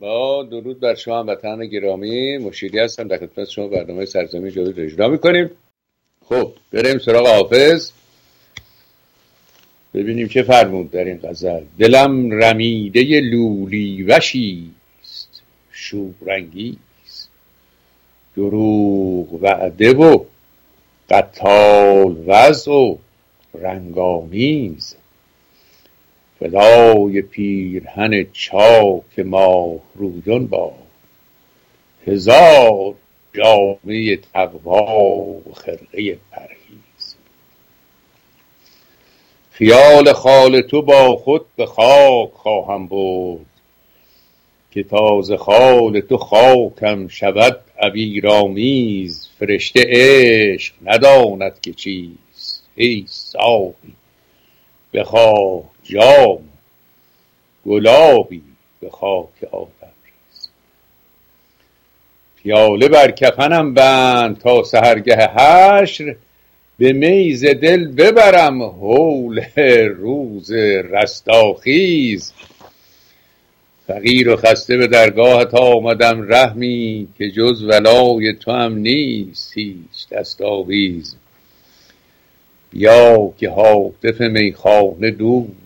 با درود بر شما وطن گرامی مشیری هستم در خدمت شما برنامه سرزمین جدید اجرا می‌کنیم. خب بریم سراغ حافظ. ببینیم چه فرمود در این غزل. دلم رمیده لولی وشی است شورانگیز. دروغ وعده و قتال وز و رنگامیز. فدای پیرهن چاک ماه رویان با. هزار جامعه تقوا و خرقه پرهیز. خیال خال تو با خود به خاک خواهم برد که تازه خال تو خاکم شود عبیرآمیز فرشته عشق نداند که چیست ای ساقی بخواه جام گلابی به خاک آدم ریز. پیاله بر کفنم بند تا سهرگه حشر به میز دل ببرم حول روز رستاخیز. فقیر و خسته به درگاهت آمدم رحمی که جز ولای تو هم نیست هیچ دستاویز. بیا که حاطف میخانه دوش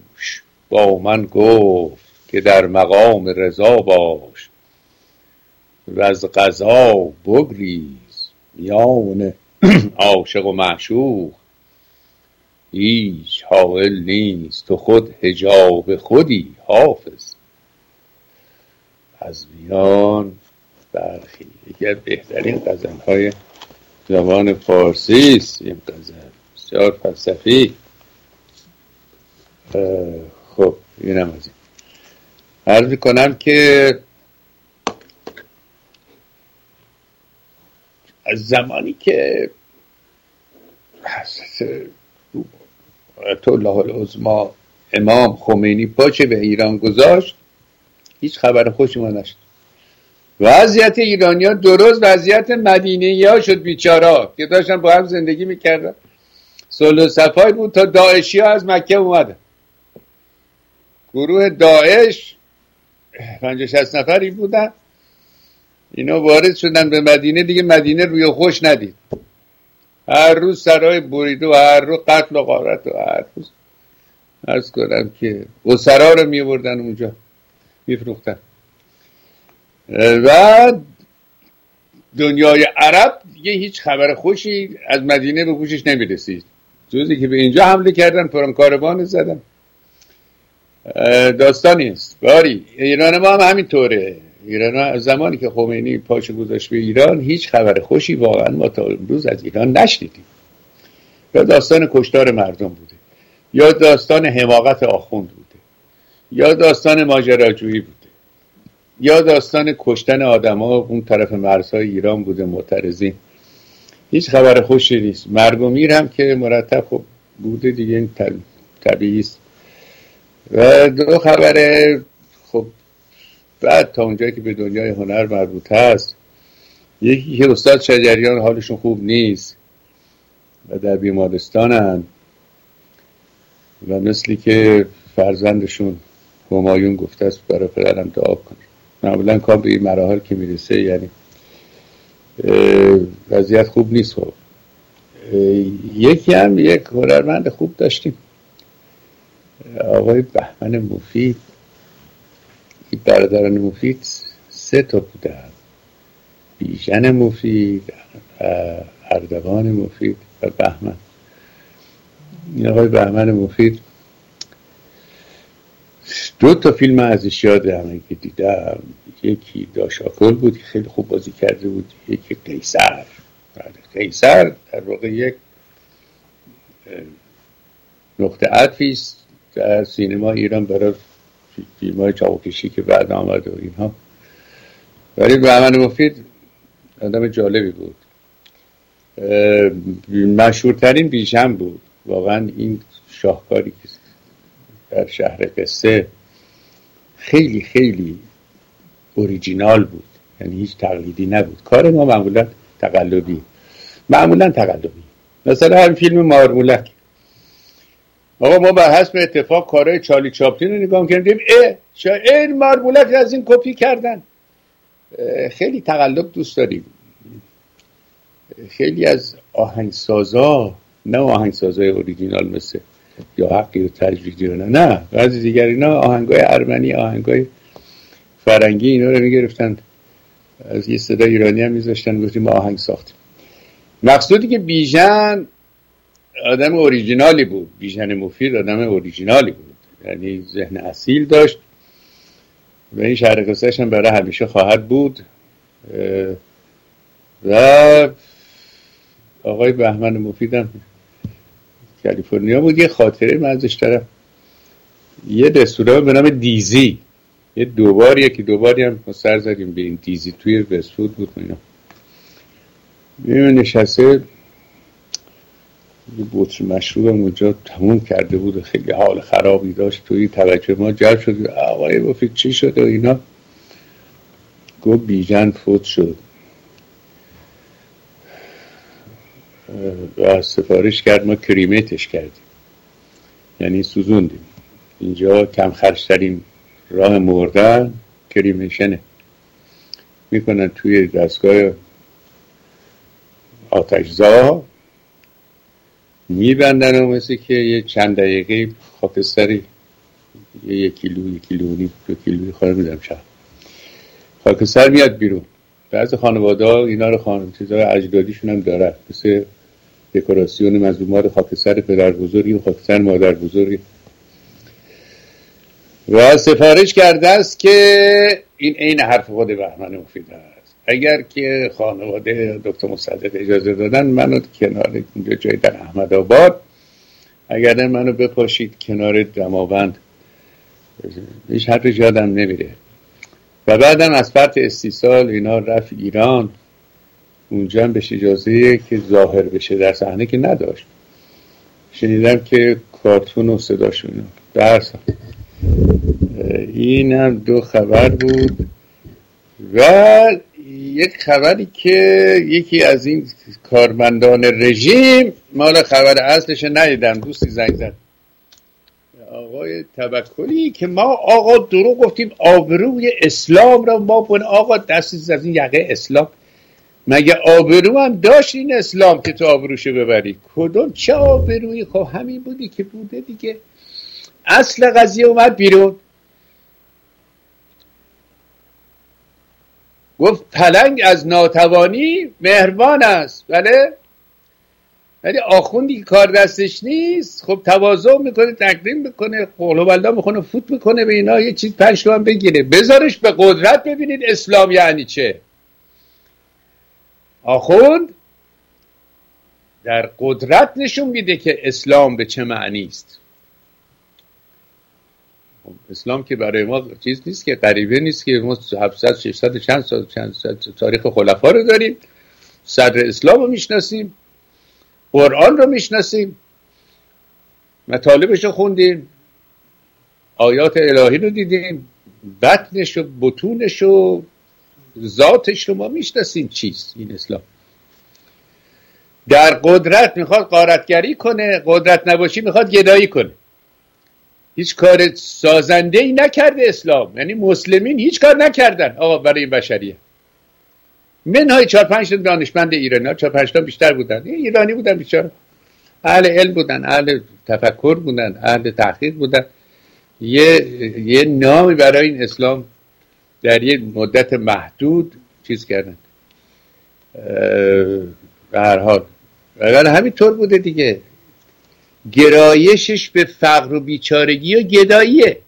با من گفت که در مقام رضا باش و از قضا بگریز. میان عاشق و معشوق. هیچ حائل نیست تو خود هجاب خودی حافظ. از میان برخی یکی از بهترین غزل های زبان فارسی است این غزل. بسیار فلسفی. خب اینم از این. عرض کنم که از زمانی که آیت الله العظما امام خمینی پاچه به ایران گذاشت هیچ خبر خوشی ما نشد. وضعیت ایرانیا درست وضعیت مدینه ها شد بیچارا که داشتن با هم زندگی می‌کردن. صلح و صفای بود تا داعشی از مکه اومدن. گروه داعش پنجاه شست نفری بودن. اینا وارد شدن به مدینه دیگه مدینه روی خوش ندید. هر روز سرای بریده و هر روز قتل و غارت و هر روز. ارز کنم که سرا رو می بردن اونجا میفروختن. و دنیای عرب دیگه هیچ خبر خوشی از مدینه به گوشش نمی‌رسید. جزی که به اینجا حمله کردن پرانکاروان زدن. داستانی است باری. ایران ما هم همینطوره. ایران زمانی که خمینی پاش گذاشت به ایران هیچ خبر خوشی واقعا ما تا امروز از ایران نشنیدیم. یا داستان کشتار مردم بوده یا داستان حماقت آخوند بوده یا داستان ماجراجویی بوده یا داستان کشتن آدما اون طرف مرزهای ایران بوده معترضین هیچ خبر خوشی نیست. مرگ و میر هم که مرتب خب بوده دیگه این طبیعی است. و دو خبر خب بعد تا اونجایی که به دنیای هنر مربوط هست یکی که استاد شجریان حالشون خوب نیست و در بیمارستانن و مثلی که فرزندشون همایون گفته است برای پدرم دعا کنه معمولا کار به این مراحل که می‌رسه یعنی وضعیت خوب نیست خب. یکی هم یک هنرمند خوب داشتیم. آقای بهمن مفید برادران مفید سه تا بودن بیژن مفید اردوان مفید و بهمن. این آقای بهمن مفید دو تا فیلم ازش یادم که دیدم. یکی داشاکل بود که خیلی خوب بازی کرده بود یکی قیصر. بله، قیصر در واقع یک نقطه عطفی است. در سینما ایران برای فیلم های چاوکشی که بعد آمد و اینها. ولی به عمل مفید آدم جالبی بود. مشهورترین بیشم بود. واقعا این شاهکاری که در شهر قصه خیلی خیلی اوریجینال بود. یعنی هیچ تقلیدی نبود. کار ما معمولا تقلبی معمولا تقلبی مثلا هم فیلم مارمولک آقا ما بر حسب اتفاق کارهای چالی چاپتین رو نگاه کردیم اه این مارمولک از این کپی کردن. خیلی تقلب دوست داریم. خیلی از آهنگسازا نه آهنگسازای اوریجینال مثل یا حقی و تجویدی نه نه بعضی دیگر اینا آهنگای ارمنی آهنگای فرنگی اینا رو می‌گرفتن. از یه صدا ایرانی هم میذاشتن گفتیم آهنگ ساختیم. مقصودی که بیژن آدم اوریجینالی بود. بیژن مفید آدم اوریجینالی بود. یعنی ذهن اصیل داشت. و این شهر هم برای همیشه خواهد بود. و آقای بهمن مفیدم کالیفرنیا بود. یه خاطره من ازش دارم. یه رستوران به نام دیزی. یه دوبار یکی دوباری هم سر زدیم به این دیزی. توی وستفود بود اینا. نشسته یه بطر مشروب اونجا تموم کرده بود خیلی حال خرابی داشت توی توجه ما جلب شد. آقای مفید چی شده و اینا؟ گفت بیژن فوت شد. و سفارش کرد ما کریمتش کردیم. یعنی سوزوندیم. اینجا کم خرشترین راه مردن کریمیشنه. می‌کنن توی دستگاه آتشزا. میبندن و مثل که یه چند دقیقه خاکستری یه کیلو یک کیلو نیم دو کیلو خواهر میدم شد خاکستر میاد بیرون. بعض خانواده ها اینا رو خانم چیزای اجدادیشون هم دارن. مثل دکوراسیون مزومات خاکستر پدر بزرگی و خاکستر مادر بزرگی. و سفارش کرده است که این عین حرف خود بهمن مفید است. اگر که خانواده دکتر مصدق اجازه دادن منو کنار اینجا جای در احمد آباد اگر منو بپاشید کنار دماوند. هیچ حرفش یادم نمیره و بعدم از فرط استیصال اینا رفت ایران. اونجا هم بهش اجازه که ظاهر بشه در صحنه که نداشت. شنیدم که کارتون و صداشون درس. این هم دو خبر بود. و یک خبری که یکی از این کارمندان رژیم مال خبر اصلش ندیدم دوستی زنگ زد. آقای تبکلی که ما آقا درو گفتیم آبروی اسلام را ما بون آقا دست از این یقه اسلام. مگه آبرو هم داشت این اسلام که تو آبروشو ببری؟ کدوم چه آبروی خب همین بودی که بوده دیگه. اصل قضیه اومد بیرون. گفت پلنگ از ناتوانی مهربان است. بله؟ ولی آخوندی که کار دستش نیست خب تواضع می‌کنه تقدیم می‌کنه قول و می‌کنه فوت می‌کنه به اینا یه چیز پنج تومن بگیره. بذارش به قدرت ببینید اسلام یعنی چه. آخوند در قدرت نشون میده که اسلام به چه معنی است. اسلام که برای ما چیز نیست که غریبه نیست که ما 700 600 چند سال چند سال تاریخ خلفا رو داریم صدر اسلام رو می‌شناسیم قرآن رو می‌شناسیم مطالبش رو خوندیم آیات الهی رو دیدیم بطنش و بطونش و ذاتش رو ما می‌شناسیم چیست این اسلام. در قدرت می‌خواد قارتگری کنه قدرت نباشی می‌خواد گدایی کنه. هیچ کار سازنده ای نکرده اسلام. یعنی مسلمین هیچ کار نکردن. آقا برای این بشریه. منهای چهار پنج دانشمند ایرانی چهار پنج بیشتر بودن. ایرانی بودن بیچاره. اهل علم بودن اهل تفکر بودن اهل تحقیق بودن. یه یه نامی برای این اسلام در یه مدت محدود چیز کردن. به هر حال. همین همینطور بوده دیگه. گرایشش به فقر و بیچارگی و گداییه.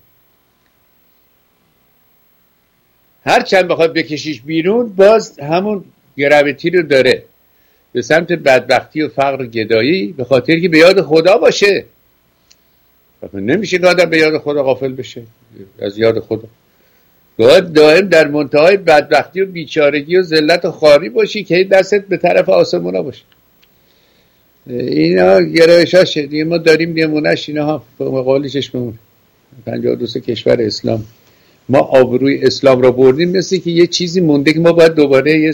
هر چند بخواد بکشیش بیرون باز همون گرویتی رو داره. به سمت بدبختی و فقر و گدایی به خاطر که به یاد خدا باشه. نمیشه که آدم به یاد خدا غافل بشه. از یاد خدا. باید دائم در منتهای بدبختی و بیچارگی و ذلت و خاری باشی که دستت به طرف آسمونا باشه. اینا گرایش دیگه ما داریم نمونهش اینا به قول چشممون 52 کشور اسلام. ما آبروی اسلام را بردیم مثل که یه چیزی مونده که ما باید دوباره یه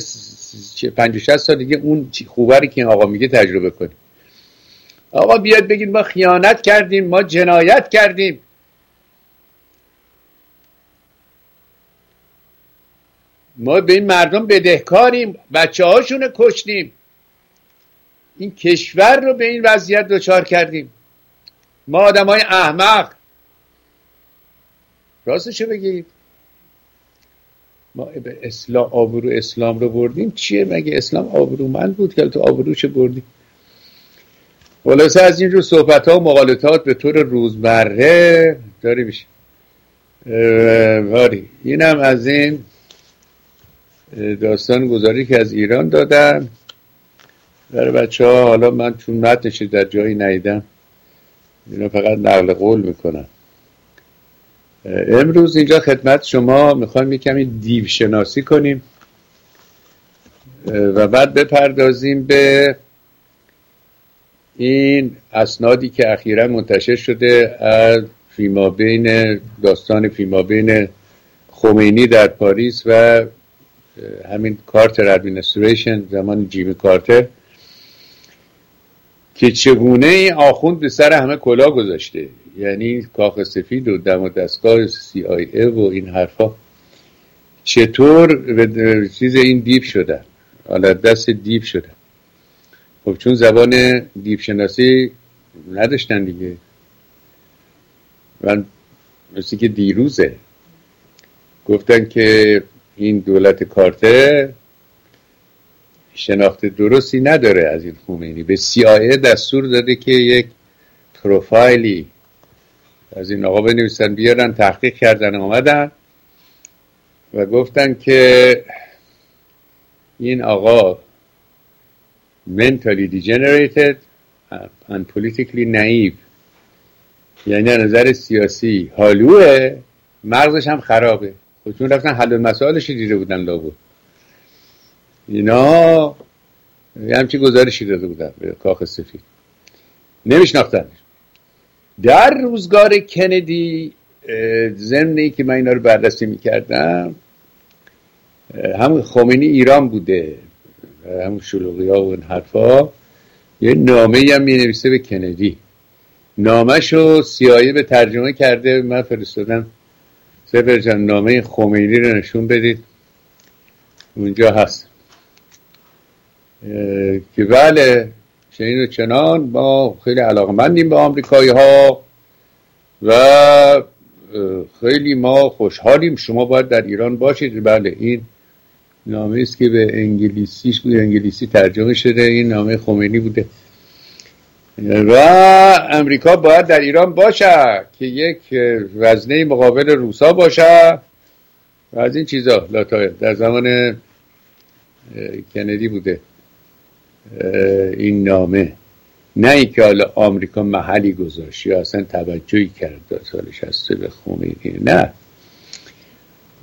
50 سال دیگه اون خوبری که این آقا میگه تجربه کنیم. آقا بیاد بگید ما خیانت کردیم ما جنایت کردیم. ما به این مردم بدهکاریم بچه هاشون کشتیم. این کشور رو به این وضعیت دچار کردیم. ما آدم های احمق. راستشو بگید ما به اسلام آبرو اسلام رو بردیم. چیه مگه اسلام آبرومند بود که تو آبروش بردیم خلاصه از اینجور صحبت ها و مقالطات به طور روزمره داری میشه. واری اینم از این داستان گذاری که از ایران دادم برای بچه ها حالا من چون متنشی در جایی نیدم اینا فقط نقل قول می‌کنم امروز اینجا خدمت شما می‌خوایم یک کمی دیو شناسی کنیم. و بعد بپردازیم به این اسنادی که اخیرا منتشر شده از فیما بین داستان فیما بین خمینی در پاریس و همین کارتر administration زمان جیمی کارتر. که چگونه این آخوند به سر همه کلاه گذاشته. یعنی کاخ سفید و دم و دستگاه CIA و این حرفا. چطور به چیز این دیپ شدن حالا دست دیپ شدن خب چون زبان دیپ شناسی نداشتن دیگه. من مثل که دیروزه گفتن که این دولت کارته شناخت درستی نداره از این خمینی. به CIA دستور داده که یک پروفایلی از این آقا بنویسن بیارن تحقیق کردن آمدن و گفتن که این آقا mentally degenerated and politically naive. یعنی نظر سیاسی حالوه مغزش هم خرابه. خودشون رفتن حل مسائلش دیده بودن لابو اینا همچی گزارشی داده بودن به کاخ سفید. نمیشناختنش در روزگار کندی ضمن که من اینا رو بررسی می‌کردم هم خمینی ایران بوده. همون شلوغی ها و حرفا یه نامه هم می نویسه به کندی. نامش رو سیایی به ترجمه کرده. من فرستادم. سفر نامه خمینی رو نشون بدید. اونجا هست. که بله چنین و چنان ما خیلی علاقمندیم به آمریکایی ها و خیلی ما خوشحالیم شما باید در ایران باشید. بله این نامه است که به انگلیسیش بود انگلیسی ترجمه شده. این نامه خمینی بوده. و امریکا باید در ایران باشه که یک وزنه مقابل روسا باشه و از این چیزا در زمان کندی بوده. این نامه. نه اینکه حالا آمریکا محلی گذاشت یا اصلا توجهی کرد سالش هسته به خمینی نه.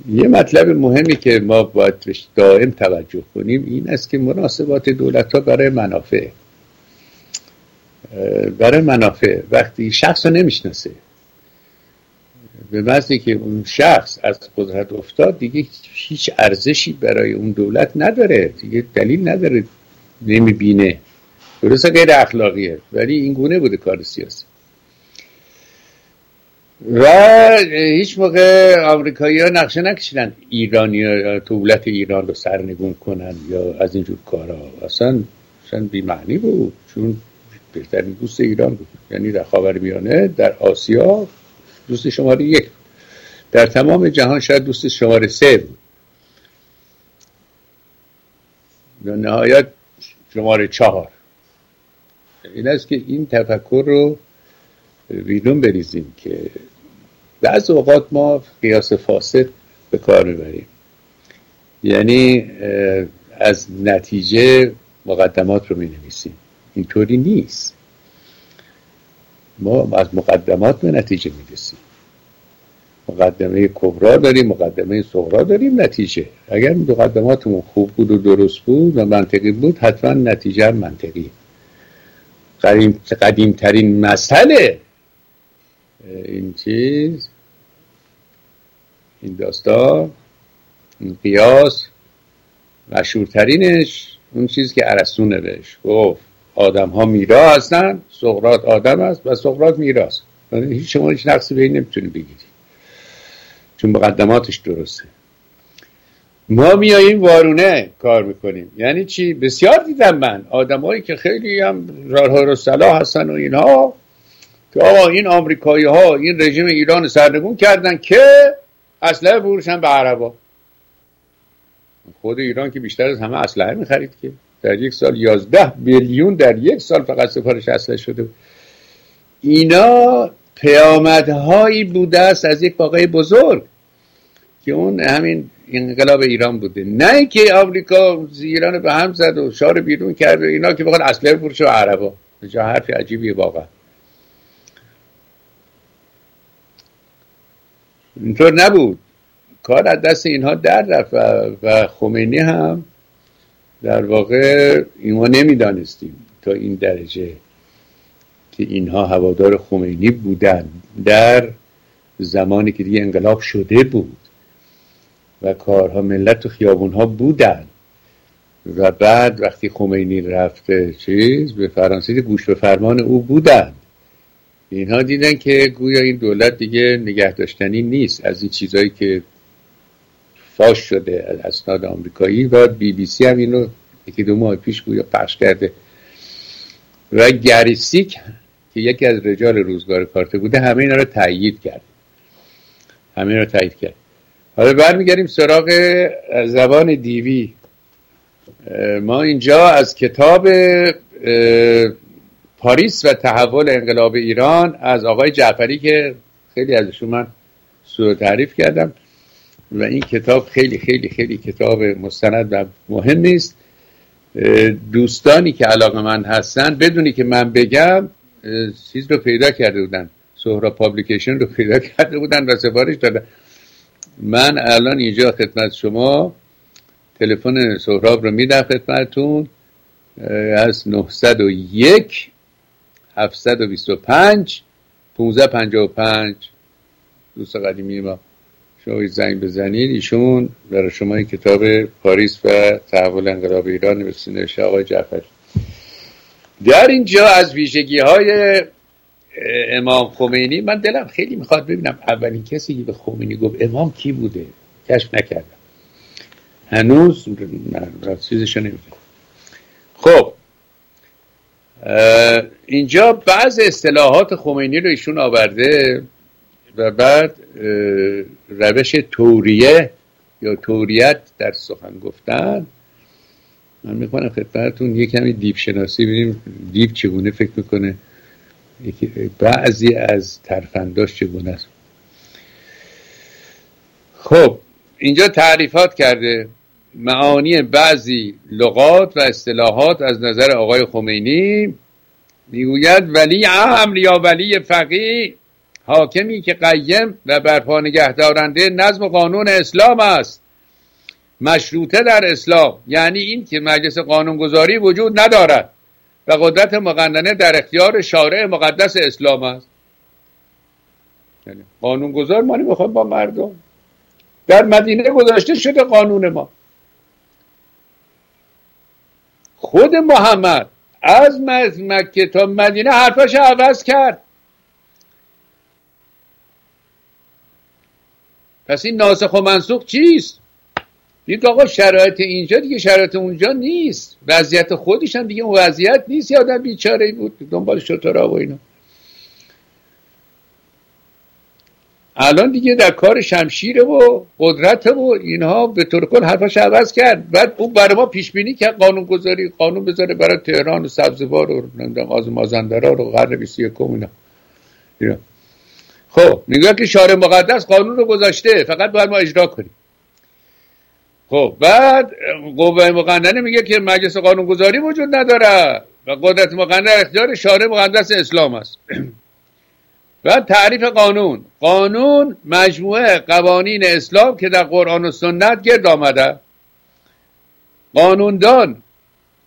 یه مطلب مهمی که ما باید دائم توجه کنیم این است که مناسبات دولت ها برای منافع. برای منافع. وقتی شخص رو نمی‌شناسه. به معنی که اون شخص از قدرت افتاد دیگه هیچ ارزشی برای اون دولت نداره. دیگه دلیل نداره. نمی‌بینه. درسته غیر اخلاقیه ولی این گونه بوده کار سیاسی. و هیچ موقع آمریکایی ها نقشه نکشیدن ایرانی دولت ایران رو سرنگون کنن یا از اینجور کارا. اصلا اصلا معنی بود چون بهترین دوست ایران بود. یعنی در خاور میانه در آسیا دوست شماره یک در تمام جهان شاید دوست شماره سه بود. در نهایت شماره چهار. این است که این تفکر رو بیرون بریزیم که بعض اوقات ما قیاس فاسد به کار می‌بریم. یعنی از نتیجه مقدمات رو می نویسیم اینطوری نیست. ما از مقدمات به نتیجه می رسیم مقدمه کبرا داریم مقدمه صغرا داریم نتیجه. اگر مقدماتمون خوب بود و درست بود و منطقی بود حتما نتیجه منطقی. قدیم, ترین مسئله این چیز این داستان این قیاس مشهورترینش اون چیز که عرستو نوشت. گفت آدم ها میرا هستن سقرات آدم است و سقرات میراست هیچ شما هیچ نقصی به این نمی‌تونی بگیری چون مقدماتش درسته. ما میاییم وارونه کار می‌کنیم. یعنی چی؟ بسیار دیدم من. آدمایی که خیلی هم راه صلاح هستن و اینها که آقا این آمریکایی ها این رژیم ایران سرنگون کردن که اسلحه بروشن به عربا. خود ایران که بیشتر از همه اسلحه می‌خرید که. در یک سال یازده بیلیون در یک سال فقط سفارش اسلحه شده. اینا پیامدهایی بوده است از یک واقعه بزرگ که اون همین انقلاب ایران بوده. نه که آمریکا ایران به هم زد و شار بیرون کرد و اینا که بخواد اسلحه بفروشه و عربا. جا حرف عجیبیه واقعا. اینطور نبود. کار از دست اینها در رفت و خمینی هم در واقع ما نمی‌دانستیم تا این درجه. که اینها هوادار خمینی بودن در زمانی که دیگه انقلاب شده بود و کارها ملت و خیابون ها بودن و بعد وقتی خمینی رفته چیز به فرانسه گوش به فرمان او بودن اینها دیدن که گویا این دولت دیگه نگه داشتنی نیست. از این چیزهایی که فاش شده از اسناد آمریکایی و بی بی سی هم اینو یکی دو ماه پیش گویا پخش کرده. و گری سیک که یکی از رجال روزگار کارتر بوده همه اینا رو تایید کرد. همه اینا رو تایید کرد. حالا برمیگردیم سراغ زبان دیوی. ما اینجا از کتاب پاریس و تحول انقلاب ایران از آقای جعفری که خیلی ازشون من سو تعریف کردم و این کتاب خیلی خیلی خیلی کتاب مستند و مهم نیست دوستانی که علاقه من هستن بدونی که من بگم چیز رو پیدا کرده بودن. سهرا پابلیکیشن رو پیدا کرده بودن و سفارش دادن من الان اینجا خدمت شما تلفن سهراب رو میدم خدمتتون. از 901 725 1555 دوست قدیمی ما. شما زنگ بزنید. ایشون برای شما این کتاب پاریس و تحول انقلاب ایران نوشته آقای جعفر در اینجا از ویژگی های امام خمینی من دلم خیلی می‌خواد ببینم اولین کسی که به خمینی گفت امام کی بوده؟ کشف نکردم. هنوز چیزشو نمی‌دونم. خب اینجا بعض اصطلاحات خمینی رو ایشون آورده و بعد روش توریه یا توریت در سخن گفتن. من می‌کنم خدمتتون یه کمی دیب شناسی ببینیم دیب چگونه فکر می‌کنه بعضی از ترفنداش چگونه است. خب اینجا تعریفات کرده معانی بعضی لغات و اصطلاحات از نظر آقای خمینی می‌گوید ولی امر یا ولی فقیه حاکمی که قیم و برپا نگه دارنده نظم قانون اسلام است. مشروطه در اسلام یعنی این که مجلس قانونگذاری وجود ندارد و قدرت مقننه در اختیار شارع مقدس اسلام است. یعنی قانونگذار ما نمی‌خواد با مردم. در مدینه گذاشته شده قانون ما. خود محمد از مکه تا مدینه حرفش عوض کرد. پس این ناسخ و منسوخ چیست؟ دید آقا شرایط اینجا دیگه شرایط اونجا نیست. وضعیت خودش هم دیگه اون وضعیت نیست. یا آدم بیچاره بود دنبال شطرها و اینا. الان دیگه در کار شمشیره و قدرت و اینها به طور کل حرفش عوض کرد. بعد اون برای ما پیش بینی کرد قانون گذاری قانون بذاره برای تهران و سبزوار و نمی‌دونم آز مازندران و قرن 21 اینا. اینا. خب میگه که شارع مقدس قانون رو گذاشته فقط باید ما اجرا کنیم. خب بعد قوه مقننه میگه که مجلس قانونگذاری وجود نداره و قدرت مقننه اختیار شارع مقدس اسلام است. و تعریف قانون. قانون مجموعه قوانین اسلام که در قرآن و سنت گرد آمده. قانوندان.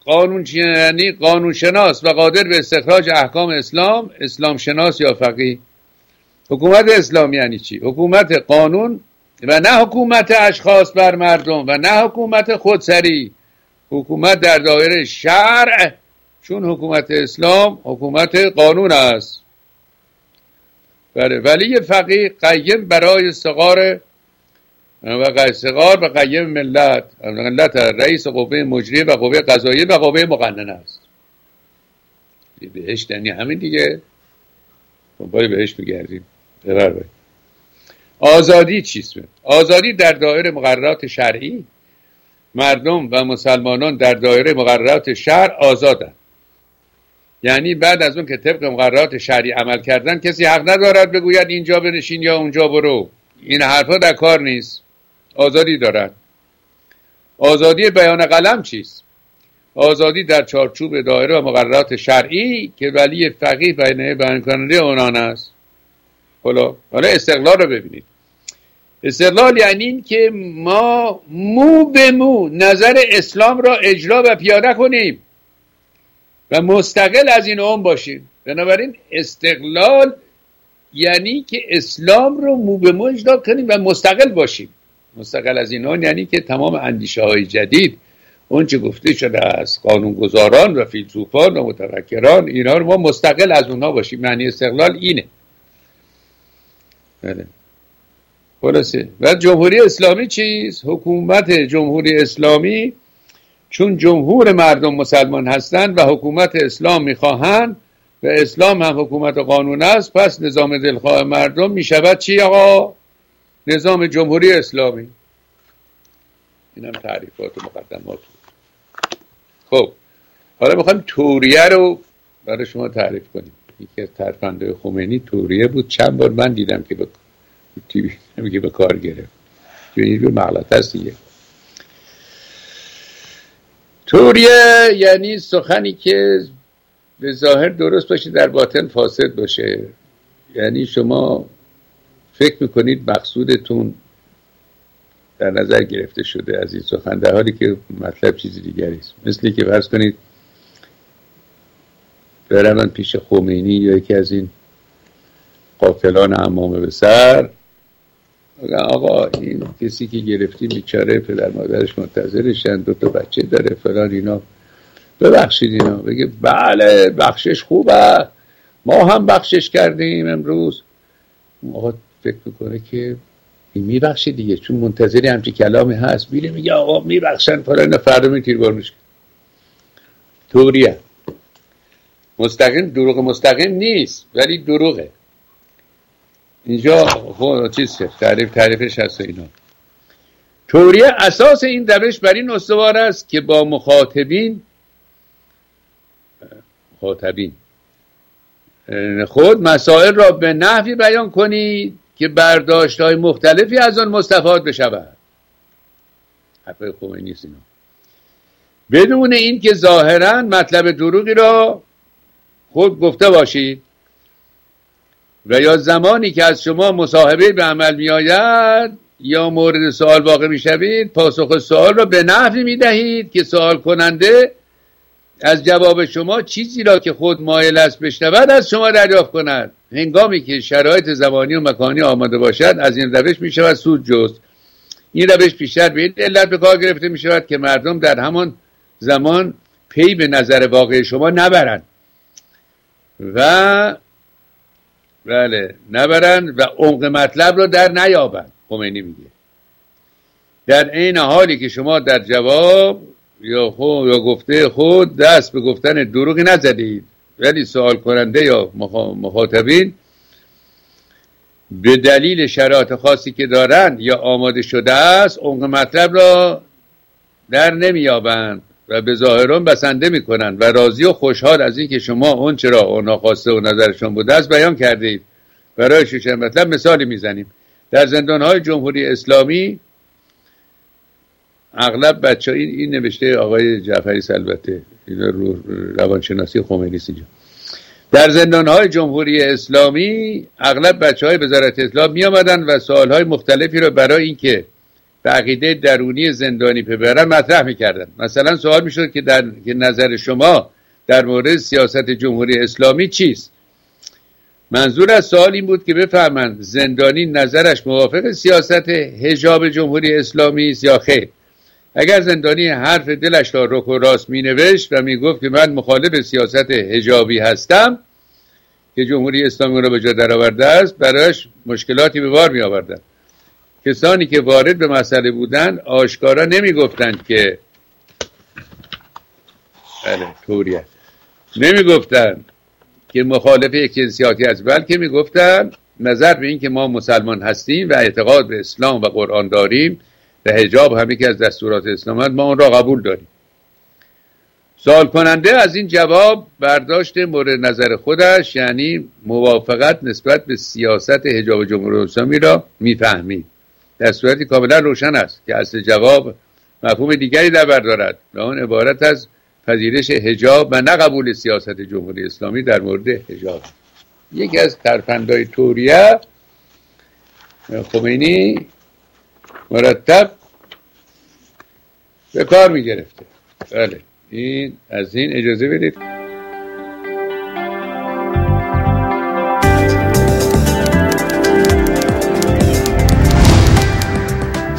قانون یعنی قانون شناس و قادر به استخراج احکام اسلام اسلام شناس یا فقیه. حکومت اسلام یعنی چی؟ حکومت قانون و نه حکومت اشخاص بر مردم و نه حکومت خودسری. حکومت در دایره شرع چون حکومت اسلام حکومت قانون است. بله ولی فقیه قیم برای استقار و قیسقار و قیم ملت ملت رئیس قوه مجریه و قوه قضاییه و قوه مقننه است. بهشت یعنی همین دیگه. دنبال بهشت میگردیم ببر آزادی چیست آزادی در دایره مقررات شرعی؟ مردم و مسلمانان در دایره مقررات شرع آزادند یعنی بعد از اون که طبق مقررات شرعی عمل کردن کسی حق ندارد بگوید اینجا بنشین یا اونجا برو. این حرفا در کار نیست. آزادی دارد. آزادی بیان قلم چیست؟ آزادی در چارچوب دایره و مقررات شرعی که ولی فقیه بیان کننده اونان است. حالا حالا استقلال رو ببینید. استقلال یعنی این که ما مو به مو نظر اسلام را اجرا و پیاده کنیم و مستقل از این اون باشیم. بنابراین استقلال یعنی که اسلام رو مو به مو اجرا کنیم و مستقل باشیم. مستقل از این اون یعنی که تمام اندیشه های جدید اون چه گفته شده از قانونگذاران و فیلسوفان و متفکران اینا رو ما مستقل از اونها باشیم. معنی استقلال اینه. بله. خلاصه. و جمهوری اسلامی چیز؟ حکومت جمهوری اسلامی چون جمهور مردم مسلمان هستند و حکومت اسلام می‌خواهند و اسلام هم حکومت قانون است پس نظام دلخواه مردم می‌شود چی آقا؟ نظام جمهوری اسلامی. اینم تعریفات و مقدمات. خب حالا می‌خوایم توریه رو برای شما تعریف کنیم. یکی از ترفنده خمینی توریه بود. چند بار من دیدم که تیوی نمیگه به کار گرفت. این رو مغلط هست دیگه. توریه یعنی سخنی که به ظاهر درست باشه در باطن فاسد باشه. یعنی شما فکر می‌کنید مقصودتون در نظر گرفته شده از این سخن در حالی که مطلب چیزی دیگری است. مثل که فرض کنید برم پیش خمینی یا یکی از این قاتلان امامه به سر آقا این کسی که گرفتی بیچاره پدر مادرش منتظرشن دو تا بچه داره فلان اینا. ببخشید اینا. بگه بله بخشش خوبه. ما هم بخشش کردیم امروز. آقا فکر می‌کنه که این میبخشید دیگه. چون منتظری همچی کلامی هست. میره میگه آقا میبخشن فلان فردا می بار توریه مستقیم دروغ مستقیم نیست ولی دروغه. اینجا چیز تعریف تعریفش هست اینا. توریه اساس این روش بر این استوار است که با مخاطبین مخاطبین خود مسائل را به نحوی بیان کنید که برداشت های مختلفی از آن مستفاد بشود. حرف خمینی اینا. بدون اینکه ظاهرا مطلب دروغی را خود گفته باشید. و یا زمانی که از شما مصاحبه به عمل می آید یا مورد سوال واقع می شوید پاسخ سوال را به نحوی می دهید که سوال کننده از جواب شما چیزی را که خود مایل است بشنود از شما دریافت کند. هنگامی که شرایط زمانی و مکانی آماده باشد از این روش می شود سود جست. این روش بیشتر به این علت به کار گرفته می شود که مردم در همان زمان پی به نظر واقع شما نبرند. و بله. نبرند و عمق مطلب رو در نیابند خمینی میگه. در این حالی که شما در جواب یا خود یا گفته خود دست به گفتن دروغی نزدید ولی سوال کننده یا مخاطبین به دلیل شرایط خاصی که دارند یا آماده شده است عمق مطلب را در نمییابند. و به ظاهران بسنده می‌کنند و راضی و خوشحال از اینکه شما اون چرا اونا خواسته و نظرشون بوده است بیان کردید برای شیشه مطلب مثالی می‌زنیم. در زندان های جمهوری اسلامی اغلب بچه این, این نوشته آقای جعفری سلبته این رو روانشناسی خمینی اینجا. در زندان های جمهوری اسلامی اغلب بچه های وزارت اسلام می آمدن و سوال های مختلفی را برای اینکه به عقیده درونی زندانی ببرن مطرح می‌کردن. مثلا سوال می‌شد که در که نظر شما در مورد سیاست جمهوری اسلامی چیست؟ منظور از سوال این بود که بفهمند زندانی نظرش موافق سیاست هجاب جمهوری اسلامی است یا خیر. اگر زندانی حرف دلش را رک و راست می نوشت و می گفت که من مخالف سیاست هجابی هستم که جمهوری اسلامی را به جا درآورده است برایش مشکلاتی به بار می آوردن کسانی که وارد به مسئله بودن آشکارا نمی‌گفتند که بله طوریه. نمی‌گفتند که مخالف یک جنسیاتی است بلکه می‌گفتن نظر به اینکه ما مسلمان هستیم و اعتقاد به اسلام و قرآن داریم و حجاب هم یکی از دستورات اسلام ما اون را قبول داریم. سوال کننده از این جواب برداشت مورد نظر خودش یعنی موافقت نسبت به سیاست حجاب جمهوری اسلامی را می‌فهمید در صورتی کاملا روشن است که اصل جواب مفهوم دیگری در بر دارد و آن عبارت از پذیرش حجاب و نه قبول سیاست جمهوری اسلامی در مورد حجاب. یکی از ترفندهای توریه خمینی مرتب به کار می گرفته بله این از این اجازه بدید.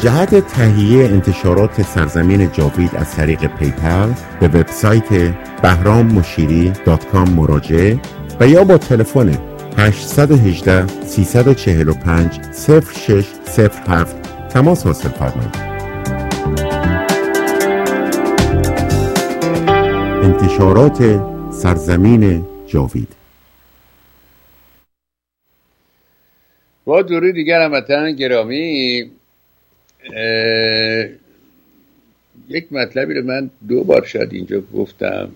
جهت تهیه انتشارات سرزمین جاوید از طریق پیپل به وبسایت بهرام مشیری مراجعه و یا با تلفن 818 345 0607 تماس حاصل فرمایید. انتشارات سرزمین جاوید با دوری دیگر هموطن گرامی یک مطلبی رو من دو بار شاید اینجا گفتم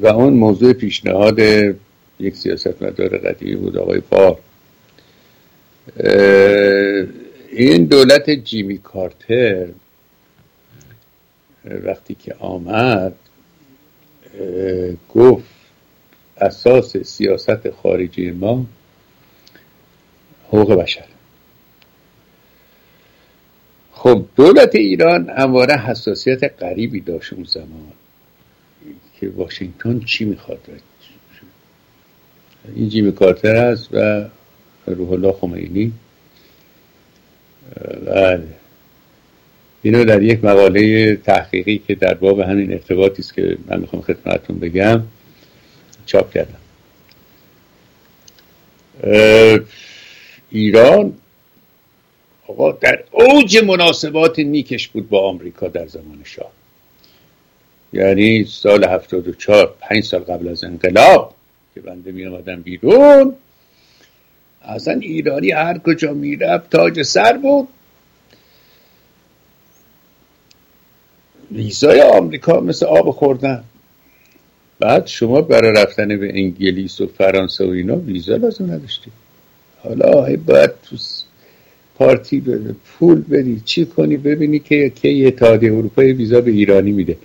و اون موضوع پیشنهاد یک سیاستمدار قدیمی بود آقای بار این دولت جیمی کارتر وقتی که آمد گفت اساس سیاست خارجی ما حقوق بشر. خب دولت ایران همواره حساسیت غریبی داشت اون زمان. که واشنگتن چی می‌خواد؟ این جیمی کارتر است و روح الله خمینی. و اینو در یک مقاله تحقیقی که در باب همین ارتباطی است که من می‌خوام خدمتتون بگم چاپ کردم. ایران آقا در اوج مناسبات نیکش بود با آمریکا در زمان شاه. یعنی سال 74 پنج سال قبل از انقلاب که بنده می آمدم بیرون اصلا ایرانی هر کجا می‌رفت تاج سر بود. ویزای آمریکا مثل آب خوردن. بعد شما برای رفتن به انگلیس و فرانسه و اینا ویزا لازم نداشتی حالا باید تو پارتی بده پول بدی چی کنی؟ ببینی که کی اتحادیه اروپای ویزا به ایرانی میده.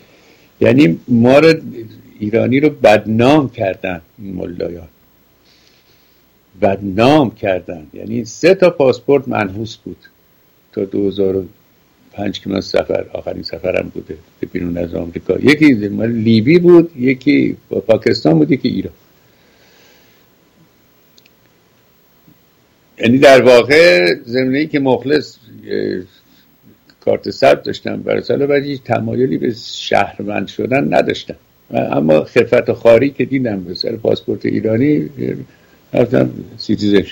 یعنی ما رو ایرانی رو بدنام کردن ملایان. بدنام کردن. یعنی سه تا پاسپورت منحوس بود. تا 2005 که من سفر آخرین سفرم بوده به بیرون از آمریکا. یکی لیبی بود یکی پاکستان بود یکی ایران. یعنی در واقع زمینه که مخلص کارت سرد داشتم برای سال بعد هیچ تمایلی به شهروند شدن نداشتم. اما خفت خاری که دیدم به سر پاسپورت ایرانی رفتم citizen.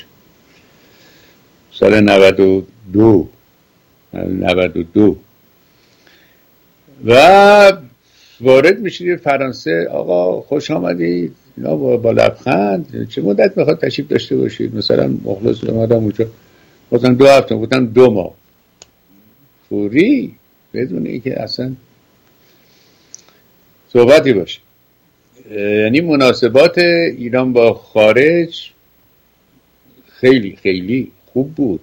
سال 92 92 و وارد میشید فرانسه. آقا خوش آمدید. اینا با لبخند چه مدت می‌خواد تشریف داشته باشید؟ مثلا مخلص اومدم اونجا بازم دو هفته بودم دو ماه. فوری؟ بدون اینکه اصلا صحبتی باشه. یعنی مناسبات ایران با خارج خیلی خیلی خوب بود.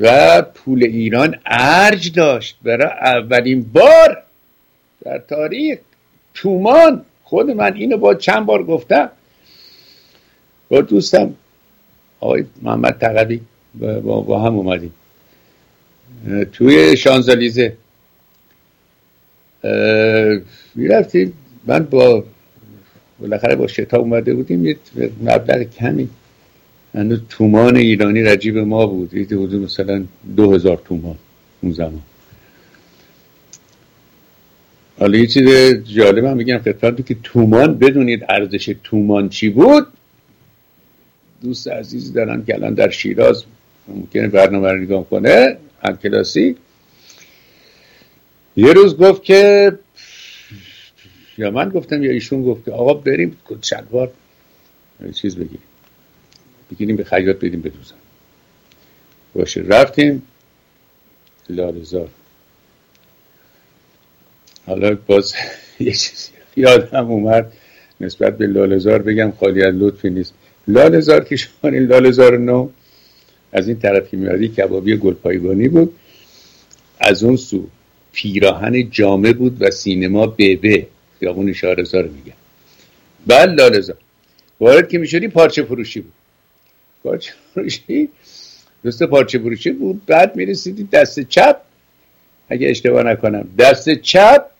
و پول ایران ارج داشت. برای اولین بار در تاریخ تومان خود من اینو با چند بار گفتم. با دوستم آقای محمد تقوی با, با هم اومدیم. توی شانزالیزه می‌رفتیم. من با بالاخره با شتا اومده بودیم. یه مبلغ کمی. هنوز تومان ایرانی رجیب ما بود. یه حدود مثلا دو هزار تومان اون زمان. حالا یه چیز جالب هم میگم خدمت که تومان بدونید ارزش تومان چی بود؟ دوست عزیزی دارن که الان در شیراز ممکنه برنامه رو نگاه کنه هم کلاسی یه روز گفت که یا من گفتم یا ایشون گفت که آقا بریم شلوار چیز بگیریم. بگیریم به خیاط بدیم بدوزن باشه رفتیم لالزار حالا باز یه چیزی یادم اومد. نسبت به لالزار بگم خالی از لطفی نیست. لالزار که شما این لالزار نو از این طرف که میادی کبابی گلپایگانی بود. از اون سو پیراهن جامع بود و سینما ببه. خیابون شارزا رو میگم بعد لالزار وارد که می‌شدی پارچه فروشی بود. پارچه فروشی؟ دوست پارچه فروشی بود. بعد می‌رسیدی دست چپ. اگه اشتباه نکنم. دست چپ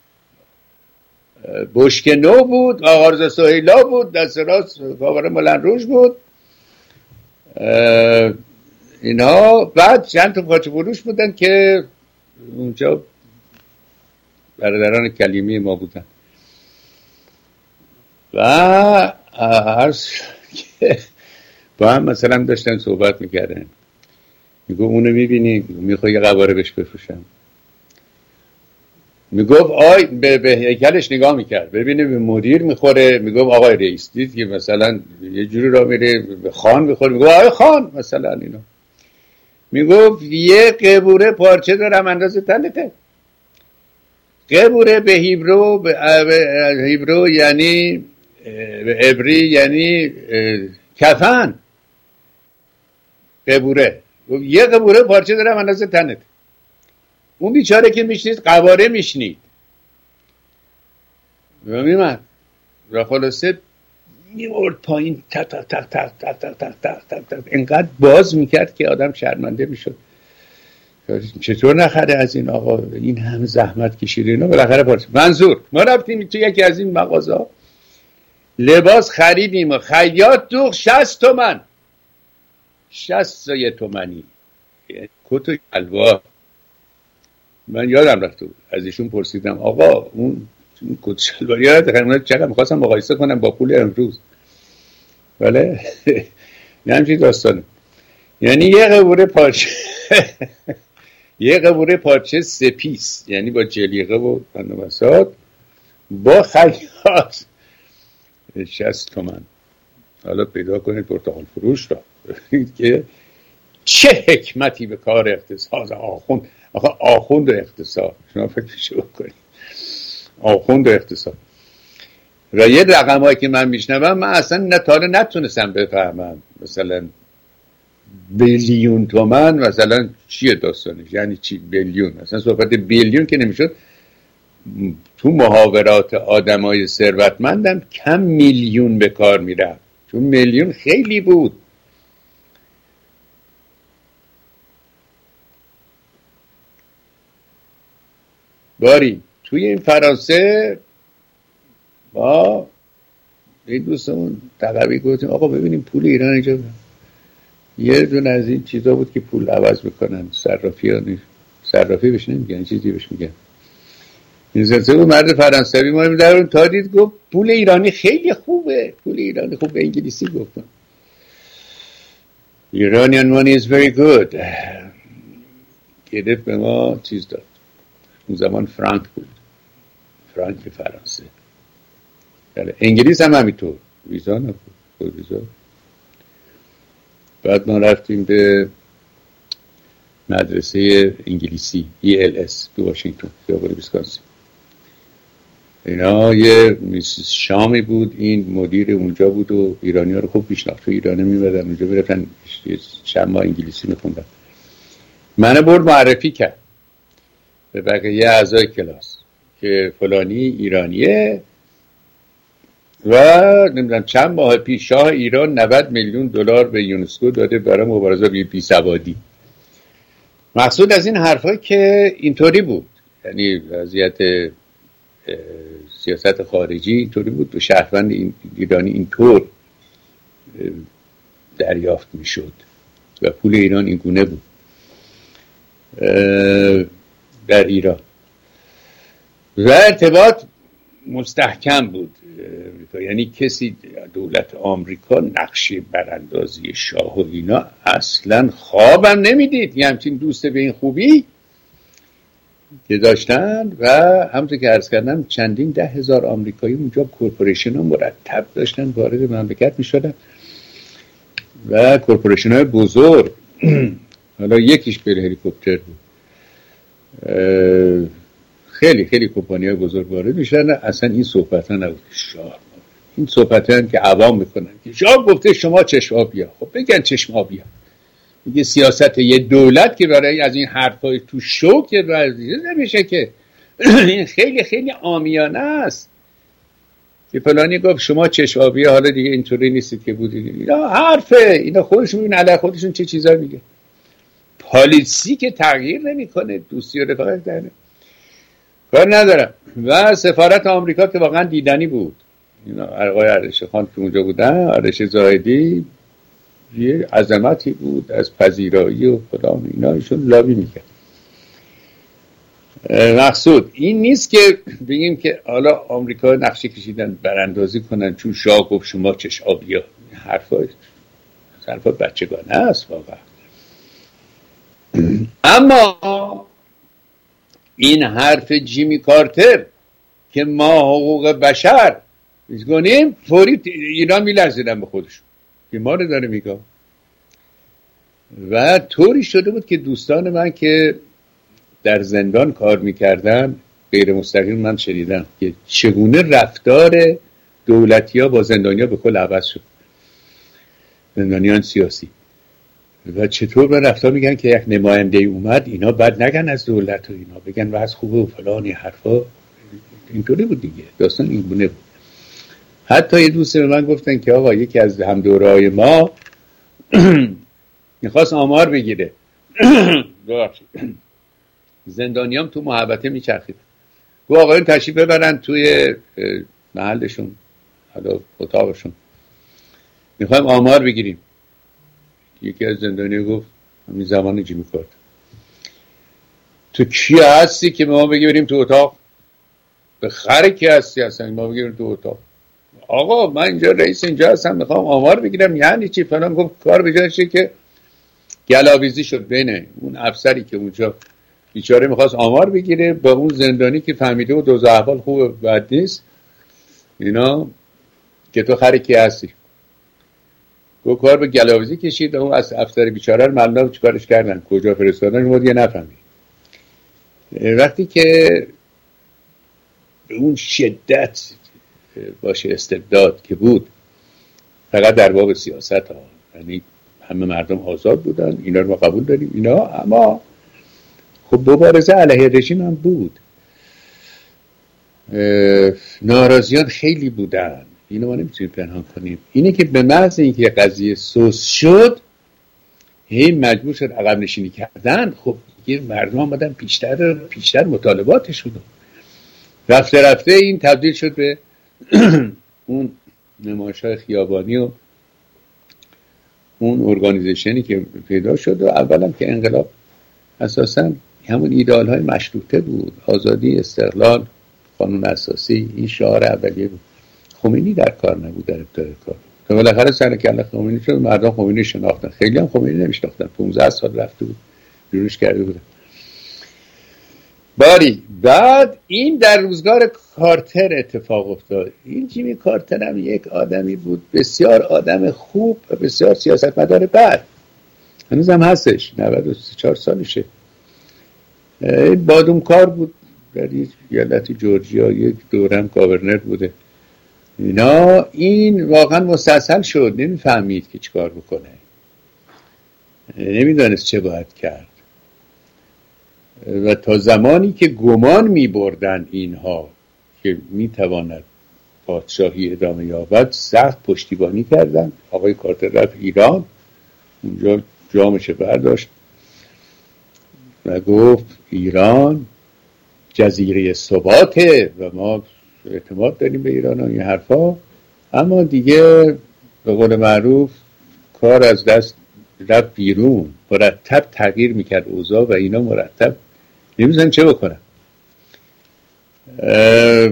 بشک نو بود آغارز سهیلا بود دست راست کاور ملن روش بود. اینها بعد چند تا پارچه فروش بودن که اونجا برادران کلیمی ما بودن. و عرض با هم مثلا داشتن صحبت می‌کردن. میگو اونو می‌بینی می‌خوای یه قواره بهش بفروشم. می‌گفت آی به, به هیکلش نگاه می‌کرد. ببینه به مدیر می‌خوره می‌گفت آقای رئیس دید که مثلا یه جوری را میره به خان می‌خوره می‌گفت آقای خان مثلا اینو می‌گفت یه قبوره پارچه دارم اندازه تنته قبوره به هیبرو به هیبرو یعنی به عبری یعنی کفن. قبوره. یه قبوره پارچه دارم اندازه تنت. اون بیچاره که میشنید قواره میشنید میمد و خلاصه میورد پایین تق تق تق تق تق تق تق تق تق تق انقدر باز می‌کرد که آدم شرمنده می‌شد چطور نخره از این آقا این همه زحمت کشیده اینا بالاخره پارچه منظور ما رفتیم تو یکی از این مغازه لباس خریدیم و خیاط دوخ شست تومن شست یه تومنی کت و الوا من یادم رفت از ایشون پرسیدم آقا اون کت شلواری یادت چقدر می‌خواستم مقایسه کنم با پول امروز؟ بله؟ نه همچین داستانه یعنی یه قبوره پارچه یه قبوره پارچه سپیس یعنی با جلیقه و بندوبسات با خیاط. شست تومن. حالا پیدا کنید پرتغال فروش را. که چه حکمتی به کار اقتصاد آخوند. آخه آخوند و اقتصاد. شما فکرشو بکنید آخوند و اقتصاد. و یه رقم هایی که من میشنوم من اصلا نتانه نتونستم بفهمم. مثلا بیلیون تومن مثلا چیه داستانش؟ یعنی چی بیلیون؟ مثلا صحبت بیلیون که نمی‌شد. تو محاورات آدمای ثروتمندم کم میلیون به کار می‌رفت. چون میلیون خیلی بود. باری. توی این فرانسه با این دوستمون تقوی گفتیم آقا ببینیم پول ایران اینجا یه دون از این چیزا بود که پول عوض می‌کنن صرافی ها صرافی بهش نمیگن چیزی بهش میگن. این بود مرد فرانسوی ما در اون تا دید گفت پول ایرانی خیلی خوبه. پول ایرانی خوب به انگلیسی گفتم Iranian money is very good. گرفت به ما چیز داد. اون زمان فرانک بود. فرانک فرانسه. بله انگلیس هم همینطور. ویزا نبود. ویزا. بعد ما رفتیم به مدرسه انگلیسی ELS تو واشنگتن خیابان بیسکانسی اینا یه شامی بود. این مدیر اونجا بود و ایرانی ها رو خوب پیشناخت تو ایرانی میبردن اونجا برفتن چند انگلیسی میخوندن. من برد معرفی کرد. به بقیه اعضای کلاس که فلانی ایرانیه و نمی‌دونم چند ماه پیش شاه ایران 90 میلیون دلار به یونسکو داده برای مبارزه بی سوادی مقصود از این حرفا که اینطوری بود. یعنی وضعیت سیاست خارجی اینطوری بود. و شهروند ایرانی اینطور دریافت می‌شد و پول ایران این گونه بود. در ایران. و ارتباط مستحکم بود یعنی کسی دولت آمریکا نقشه براندازی شاه و اینا اصلا خوابم نمی‌دید. یه همچین دوست به این خوبی که داشتن و همونطور که عرض کردم چندین ده هزار آمریکایی اونجا corporation ها مرتب داشتن وارد مملکت می شدن و corporation های بزرگ. حالا یکیش بل هلیکوپتر بود. خیلی خیلی کمپانی های بزرگ وارد میشن. اصلا این صحبت ها نبود. شاه. این صحبت ها که عوام می‌کنن. که شاه گفته شما چشم بیا. خب بگن چشم بیا. میگه سیاست یه دولت که برای از این حرفای تو شو که نمیشه که. این خیلی خیلی آمیانه است. که فلانی گفت شما چشم حالا دیگه اینطوری نیستید که بودید. اینا حرفه. اینا خودشون این علیه خودشون چه چیزا میگه. پالیسی که تغییر نمی‌کنه دوستی و رفاقت داره کار ندارم. و سفارت آمریکا که واقعا دیدنی بود. اینا آقای عرش خان که اونجا بودن عرش زاهدی یه عظمتی بود از پذیرایی و خدا اینا ایشون لابی می‌کرد. مقصود این نیست که بگیم که حالا آمریکا نقشه کشیدن براندازی کنن چون شاه گفت شما چش آبیا حرفا حرفا بچگانه است واقعا. اما این حرف جیمی کارتر که ما حقوق بشر کنیم فوری ایران میلرزیدن به خودشون. که ما رو داره میگه. و طوری شده بود که دوستان من که در زندان کار می‌کردن غیر مستقیم من شنیدم که چگونه رفتار دولتی ها با زندانیا به کل عوض شد. زندانیان سیاسی. و چطور به رفتار میگن که یک نماینده اومد اینا بعد نگن از دولت و اینا بگن و از خوبه و فلانی حرفا. اینطوری بود دیگه. داستان این بونه بود. حتی یه دوست به من گفتن که آقا یکی از همدورهای ما می‌خواست آمار بگیره. زندانیام تو محبته میچرخید. گو آقایون تشریف ببرن توی محلشون حالا اتاقشون. می‌خوایم آمار بگیریم. یکی از زندانی گفت همین زمان جیمی کارت. تو کی هستی که ما بگی بریم تو اتاق؟ به خر کی هستی اصلا ما بگیم تو اتاق؟ آقا من اینجا رئیس اینجا هستم می‌خوام آمار بگیرم. یعنی چی؟ فلان گفت کار به که گلاویزی شد بین اون افسری که اونجا بیچاره می‌خواست آمار بگیره با اون زندانی که فهمیده و دو احوال خوب بد نیست اینا که تو خر کی هستی؟ گو کار به گلاویزی کشید و اون از افسر بیچاره رو معلوم چیکارش کردن. کجا فرستادن؟ ما دیگه نفهمید. وقتی که به اون شدت باشه استبداد که بود فقط در باب سیاست ها یعنی همه مردم آزاد بودن اینا رو ما قبول داریم اینا اما خب مبارزه علیه رژیم هم بود. ناراضیان خیلی بودن. اینو ما نمی‌تونیم پنهان کنیم. اینه که به محض اینکه قضیه سوس شد هی مجبور شد عقب نشینی کردن خب دیگه مردم آمدن پیشتر پیشتر مطالباتشون رفته رفته این تبدیل شد به اون نمایش های خیابانی و اون organization ی که پیدا شد و اولا که انقلاب اساسا همون ایدئال های مشروطه بود. آزادی استقلال قانون اساسی این شعار اولیه بود. خمینی در کار نبود در ابتدای کار. تا بالاخره سر و کله خمینی شد مردم خمینی شناختن. خیلی هم خمینی نمیشناختن. 15 سال رفته بود. بیرونش کرده بودن. باری. بعد این در روزگار کارتر اتفاق افتاد. این جیمی کارتر هم یک آدمی بود. بسیار آدم خوب و بسیار سیاست مدار بعد هنوز هم هستش 94 سالشه. بادوم کار بود. در یک یالت جورجیا یک دورم گاورنر بوده. اینا این واقعا مسلسل شد. نمی‌فهمید که چیکار بکنه. نمی‌دانست چه باید کرد. و تا زمانی که گمان می بردن اینها که می تواند پادشاهی ادامه یابد سخت پشتیبانی کردن. آقای کارتر رفت ایران. اونجا جامش برداشت و گفت ایران جزیره ثباته و ما اعتماد داریم به ایران و این حرفا. اما دیگه به قول معروف کار از دست رفت بیرون. مرتب تغییر می‌کرد اوضاع و اینا مرتب نمیزن چه بکنن.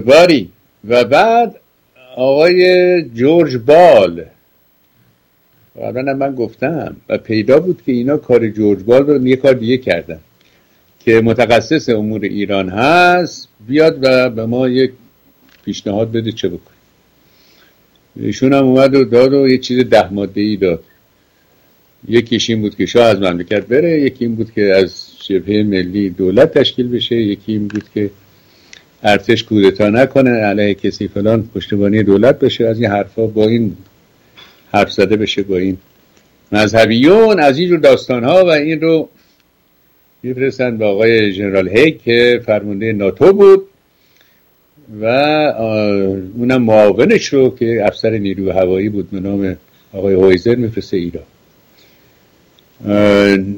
باری. و بعد آقای جورج بال. قبلا من گفتم و پیدا بود که اینا کار جورج بال رو یه کار دیگه کردن که متخصص امور ایران هست بیاد و به ما یک پیشنهاد بده چه بکنیم ایشون هم اومد و داد و یه چیز ده ماده ای داد. یکیش این بود که شاه از مملکت بره یکی این بود که از شبه ملی دولت تشکیل بشه یکی این بود که ارتش کودتا نکنه علیه کسی فلان پشتبانی دولت بشه. از این حرفا با این حرف زده بشه با این مذهبیون از این داستان ها و این رو میفرستن به آقای جنرال هیک که فرمانده ناتو بود. و اونم معاونش رو که افسر نیروی هوایی بود به نام آقای هویزر میفرسته ایران.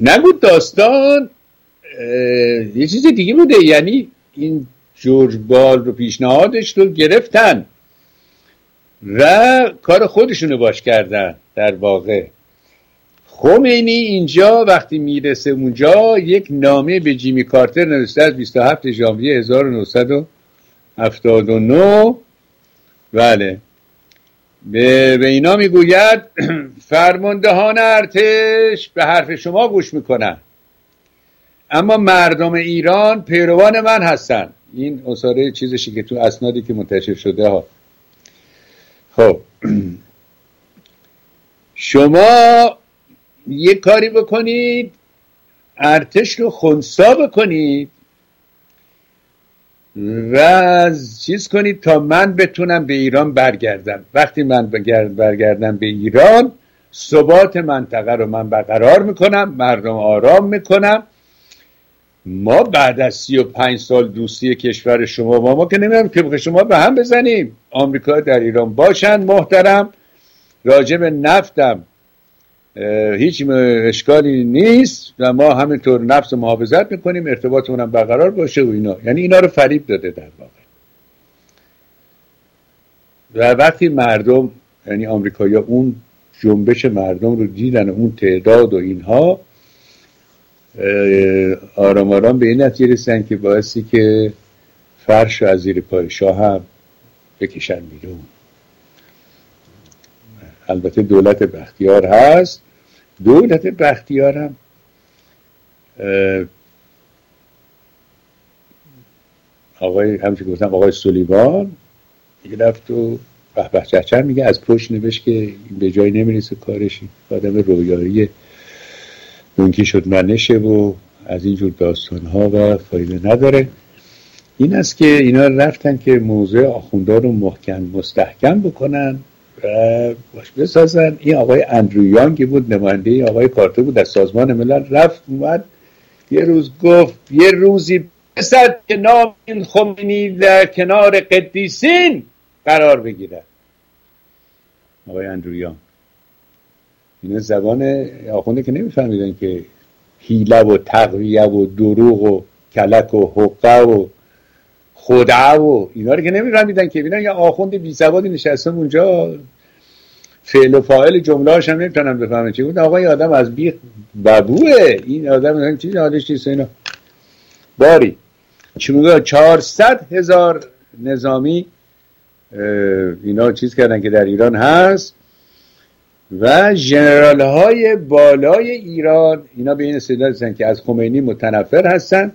نبود داستان یه چیز دیگه بوده یعنی این جورج بال رو پیشنهادش رو گرفتن و کار خودشونو باش کردن در واقع. خمینی اینجا وقتی می‌رسه اونجا یک نامه به جیمی کارتر نوشته از 27 ژانویه 1979 بله. به, به اینا می‌گوید فرماندهان ارتش به حرف شما گوش می‌کنن. اما مردم ایران پیروان من هستن. این اصاره چیزشی که تو اسنادی که منتشر شده ها. خب. شما یه کاری بکنید ارتش رو خونسا بکنید. و چیز کنید تا من بتونم به ایران برگردم. وقتی من برگردم به ایران ثبات منطقه رو من برقرار می‌کنم مردم آرام می‌کنم. ما بعد از سی و پنج سال دوستی کشور شما با ما که نمیم که شما به هم بزنیم. آمریکا در ایران باشن محترم. راجب نفتم. هیچ اشکالی نیست و ما همینطور نفس محافظت می‌کنیم ارتباطمون هم برقرار باشه و اینا. یعنی اینا رو فریب داده در واقع. و وقتی مردم یعنی آمریکایی اون جنبش مردم رو دیدن اون تعداد و اینها آرام آرام به این نتیجه رسیدن که باعثی که فرش و از زیر پای شاه هم بکشن بیرون. البته دولت بختیار هست. دولت بختیار هم آقای همچه گفتم آقای سلیمان یه رفت و به چهچر میگه از پشت نوشت که به جای نمی‌رسه کارشی آدم رویاری دونکی شد منشه و از اینجور داستان ها و فایده نداره. این است که اینا رفتن که موضوع آخوندار رو محکم مستحکم بکنن. و باش بسازن. این آقای اندرو بود نماینده آقای کارتر بود در سازمان ملل رفت اومد. یه روز گفت یه روزی بسد که نام این خمینی در کنار قدیسین قرار بگیره آقای اندرویان این زبان آخونده که نمیفهمیدن که هیله و تقویه و دروغ و کلک و حقه و خدعه و اینا رو که نمیفهمیدن که بینن یا آخوند بی سوادی نشسته اونجا. فعل و فاعل جمله هم نمی‌تونن بفهمن چی بود. آقای آدم از بی ببوه این آدم چیز حالش چیست اینا. باری. چی میگه؟ 400 هزار نظامی اینا چیز کردن که در ایران هست. و جنرال های بالای ایران اینا به این هستن که از خمینی متنفر هستن.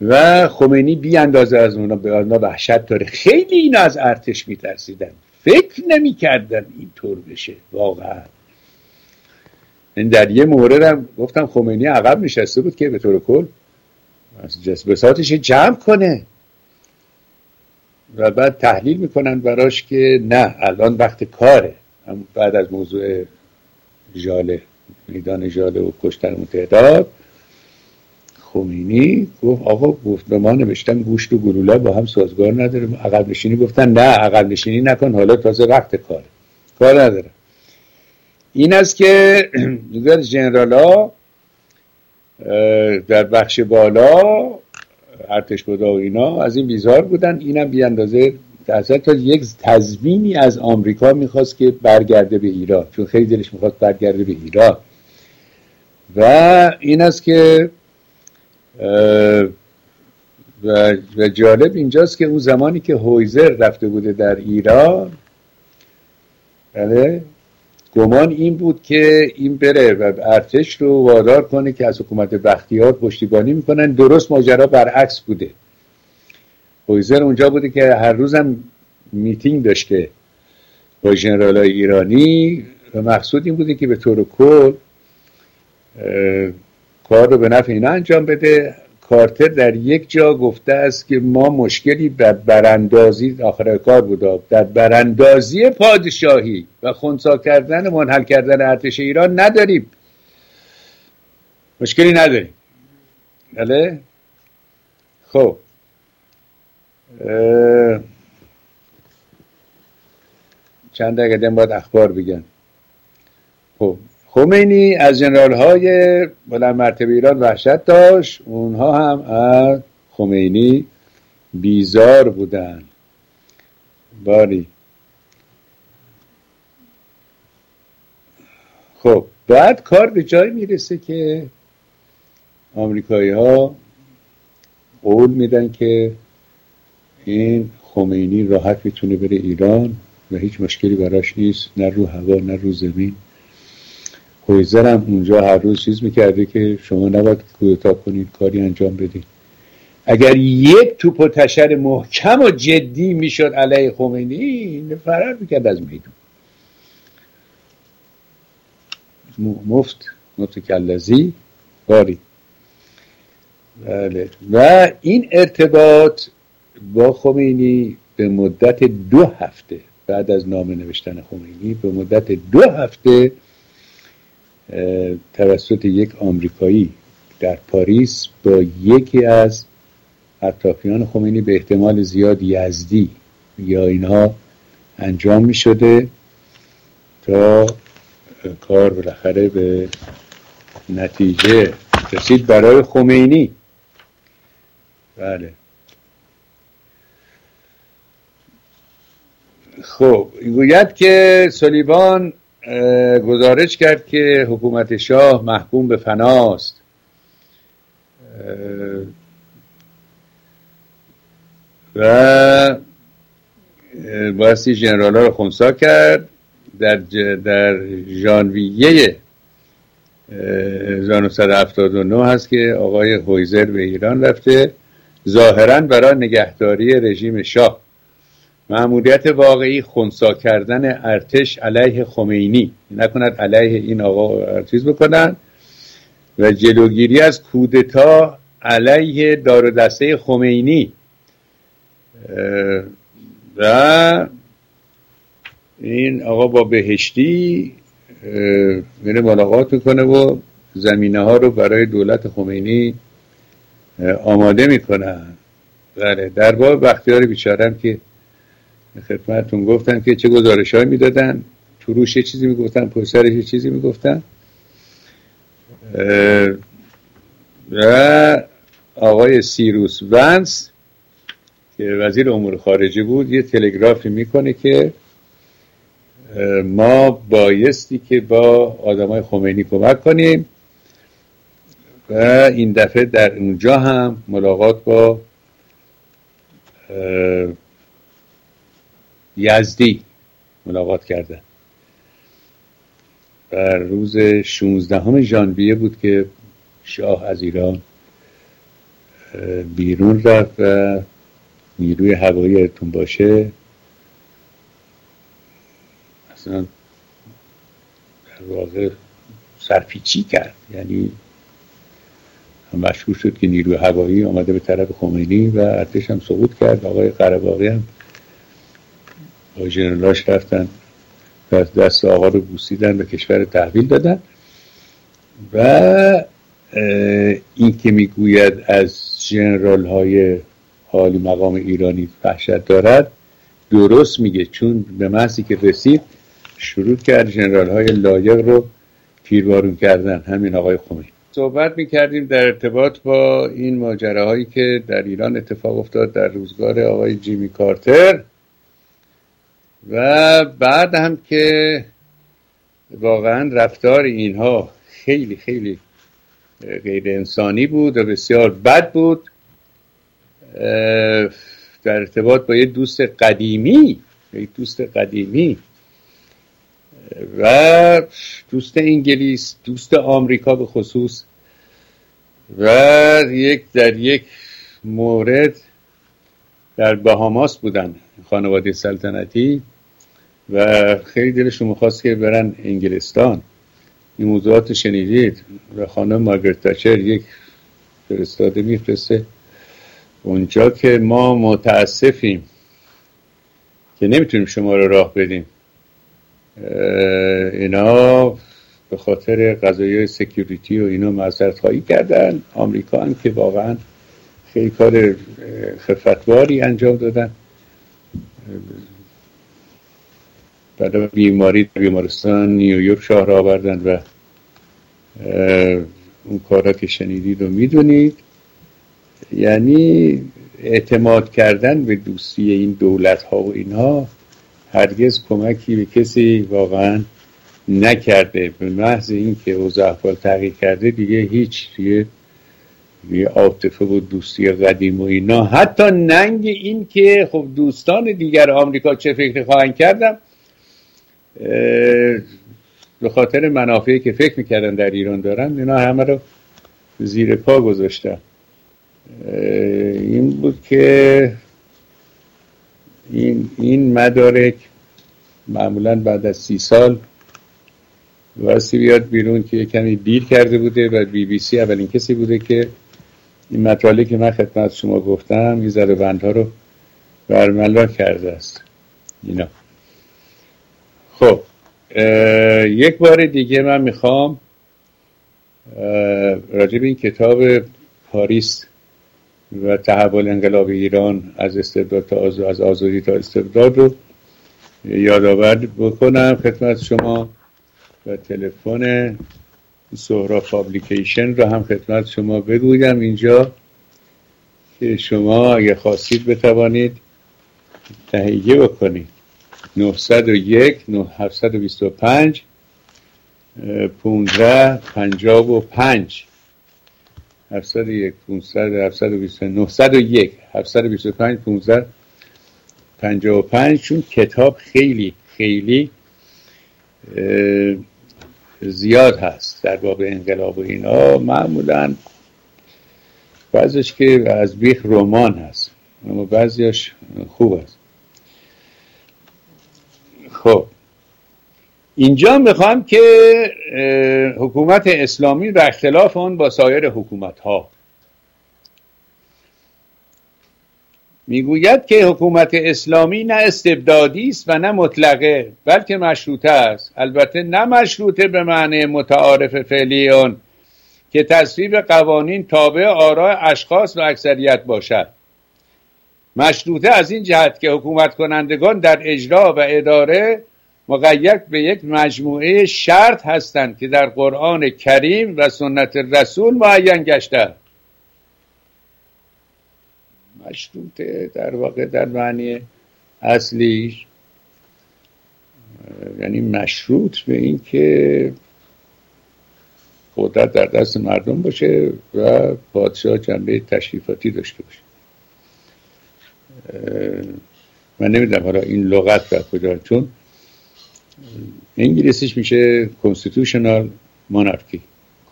و خمینی بی اندازه از اونا به آنها وحشت داره. خیلی اینا از ارتش میترسیدن. فکر نمی‌کردن اینطور بشه. واقعا. این در یه مورد هم گفتم خمینی عقب نشسته بود که به طور کل از جسبساتش جمع کنه. و بعد تحلیل می‌کنن براش که نه الان وقت کاره. بعد از موضوع جاله میدان جاله و کشتن متعداد. خمینی گفت آقا گفت به ما نوشتن گوشت و گلوله با هم سازگار نداره. عقب نشینی گفتن نه عقب نشینی نکن حالا تازه وقت کار. کار نداره. این است که دیگر جنرال ها در بخش بالا ارتش بودا و اینا از این بیزار بودن. اینم بی اندازه تا یک تضمینی از آمریکا می‌خواست که برگرده به ایران. چون خیلی دلش می‌خواست برگرده به ایران. و این است که و, جالب اینجاست که اون زمانی که هویزر رفته بوده در ایران بله گمان این بود که این بره و ارتش رو وادار کنه که از حکومت بختیار پشتیبانی می‌کنن. درست ماجرا برعکس بوده. هویزر اونجا بوده که هر روزم میتینگ داشته با جنرال ایرانی و مقصود این بوده که به طور کل کار رو به نفع اینا انجام بده. کارتر در یک جا گفته است که ما مشکلی در براندازی آخر کار بود. در براندازی پادشاهی و خونسا کردن منحل کردن ارتش ایران نداریم. مشکلی نداریم. بله؟ خب. چند دقیقه باید اخبار بگن. خب. خمینی از جنرال های بلند مرتبه ایران وحشت داشت. اونها هم از خمینی بیزار بودن. باری. خب بعد کار به جای می‌رسه که آمریکایی ها قول میدن که این خمینی راحت می‌تونه بره ایران و هیچ مشکلی براش نیست نه رو هوا نه رو زمین. کویزر هم اونجا هر روز چیز می‌کرده که شما نباید کودتا کنید کاری انجام بدید. اگر یک توپ و تشر محکم و جدی می‌شد علیه خمینی فرار می‌کرد از میدون. مفت متکلزی باری. بله. و این ارتباط با خمینی به مدت دو هفته بعد از نامه نوشتن خمینی به مدت دو هفته توسط یک آمریکایی در پاریس با یکی از اطرافیان خمینی به احتمال زیاد یزدی یا اینها انجام می شده تا کار بالاخره به نتیجه رسید برای خمینی. بله. خب گوید که سلیبان گزارش کرد که حکومت شاه محکوم به فناست. و بایستی جنرال ها رو خونسا کرد. در, در ژانویه 1979 هست که آقای هویزر به ایران رفته. ظاهرا برای نگهداری رژیم شاه. معمولیت واقعی خونسا کردن ارتش علیه خمینی. نکند علیه این آقا چیز بکنن. و جلوگیری از کودتا علیه دار دسته خمینی و این آقا با بهشتی میره ملاقات می‌کنه و زمینه ها رو برای دولت خمینی آماده می‌کنن. بله در باب بختیار بیچارم که خدمتتون. گفتم که چه گزارش های می‌دادن؟ تو روش یه چیزی می‌گفتن پسرش یه چیزی می‌گفتن. و آقای سیروس ونس که وزیر امور خارجه بود یه تلگرافی می‌کنه که ما بایستی که با آدمای خمینی کمک کنیم و این دفعه در اونجا هم ملاقات با یزدی ملاقات کردن و روز 16 ژانویه بود که شاه از ایران بیرون رفت و نیروی هوایی تون باشه. اصلا در واقع سرپیچی کرد؟ یعنی مشهور شد که نیروی هوایی آمده به طرف خمینی و ارتش هم سقوط کرد. آقای قرباقی هم با جنرالاش رفتن و دست آقا رو بوسیدن به کشور تحویل دادن. و این که می‌گوید از جنرال های حالی مقام ایرانی وحشت دارد درست میگه. چون به محضی که رسید شروع کرد جنرال های لایق رو تیربارون کردن. همین آقای خمینی. صحبت می‌کردیم در ارتباط با این ماجراهایی که در ایران اتفاق افتاد در روزگار آقای جیمی کارتر. و بعد هم که واقعا رفتار اینها خیلی خیلی غیر انسانی بود و بسیار بد بود در ارتباط با یه دوست قدیمی یک دوست قدیمی و دوست انگلیس دوست آمریکا به خصوص و یک در یک مورد در بهاماس بودن خانواده سلطنتی. و خیلی دلشون می‌خواست که برن انگلستان. این موضوعات شنیدید؟ و خانم مارگرت تاچر یک فرستاده میفرسته. اونجا که ما متاسفیم که نمی‌تونیم شما رو راه بدیم. اینا به خاطر قضایای security و اینا معذرت خواهی کردن. آمریکا هم که واقعا خیلی کار خفتواری انجام دادن. بعد بیماری بیمارستان نیویورک شهر آوردن و اون کارا که شنیدید و می‌دونید یعنی اعتماد کردن به دوستی این دولت ها و اینها هرگز کمکی به کسی واقعا نکرده. به محض اینکه اوضاع احوال تغییر کرده دیگه هیچ دیگه یه عاطفه و دوستی قدیم و اینا. حتی ننگ این که خب دوستان دیگر آمریکا چه فکر خواهند کردم به خاطر منافعی که فکر می‌کردن در ایران دارن اینا همه رو زیر پا گذاشتن. این بود که این, این مدارک معمولا بعد از سی سال واسه بیاد بیرون که کمی دیر کرده بوده و بی بی سی اولین کسی بوده که این مطالعه که من خدمت شما گفتم این زده بندها رو برملا کرده است. اینا. خب یک بار دیگه من می‌خوام راجب این کتاب پاریس و تحول انقلاب ایران از استبداد تا از آزادی تا استبداد رو یادآور بکنم. خدمت شما و تلفن سهرا پابلیکیشن رو هم خدمت شما بگویم اینجا که شما اگه خواستید بتوانید تهیه بکنید. 901 725 15 55 701 500 725 725 15 55 چون کتاب خیلی خیلی زیاد هست در باب انقلاب و اینا. معمولا بعضیش که از بیخ رمان هست اما بعضیش خوب است خب. اینجا می‌خوام که حکومت اسلامی و اختلاف آن با سایر حکومت ها می‌گوید که حکومت اسلامی نه استبدادی است و نه مطلقه بلکه مشروطه است. البته نه مشروطه به معنی متعارف فعلی آن که تصویب قوانین تابع آراء اشخاص و اکثریت باشد. مشروطه از این جهت که حکومت کنندگان در اجرا و اداره مقید به یک مجموعه شرط هستند که در قرآن کریم و سنت رسول معین گشته مشروطه در واقع در معنی اصلیش یعنی مشروط به این که قدرت در دست مردم باشه و پادشاه جنبه تشریفاتی داشته باشه. من نمی‌دونم حالا این لغت در کجا چون انگلیسیش میشه constitutional monarchy.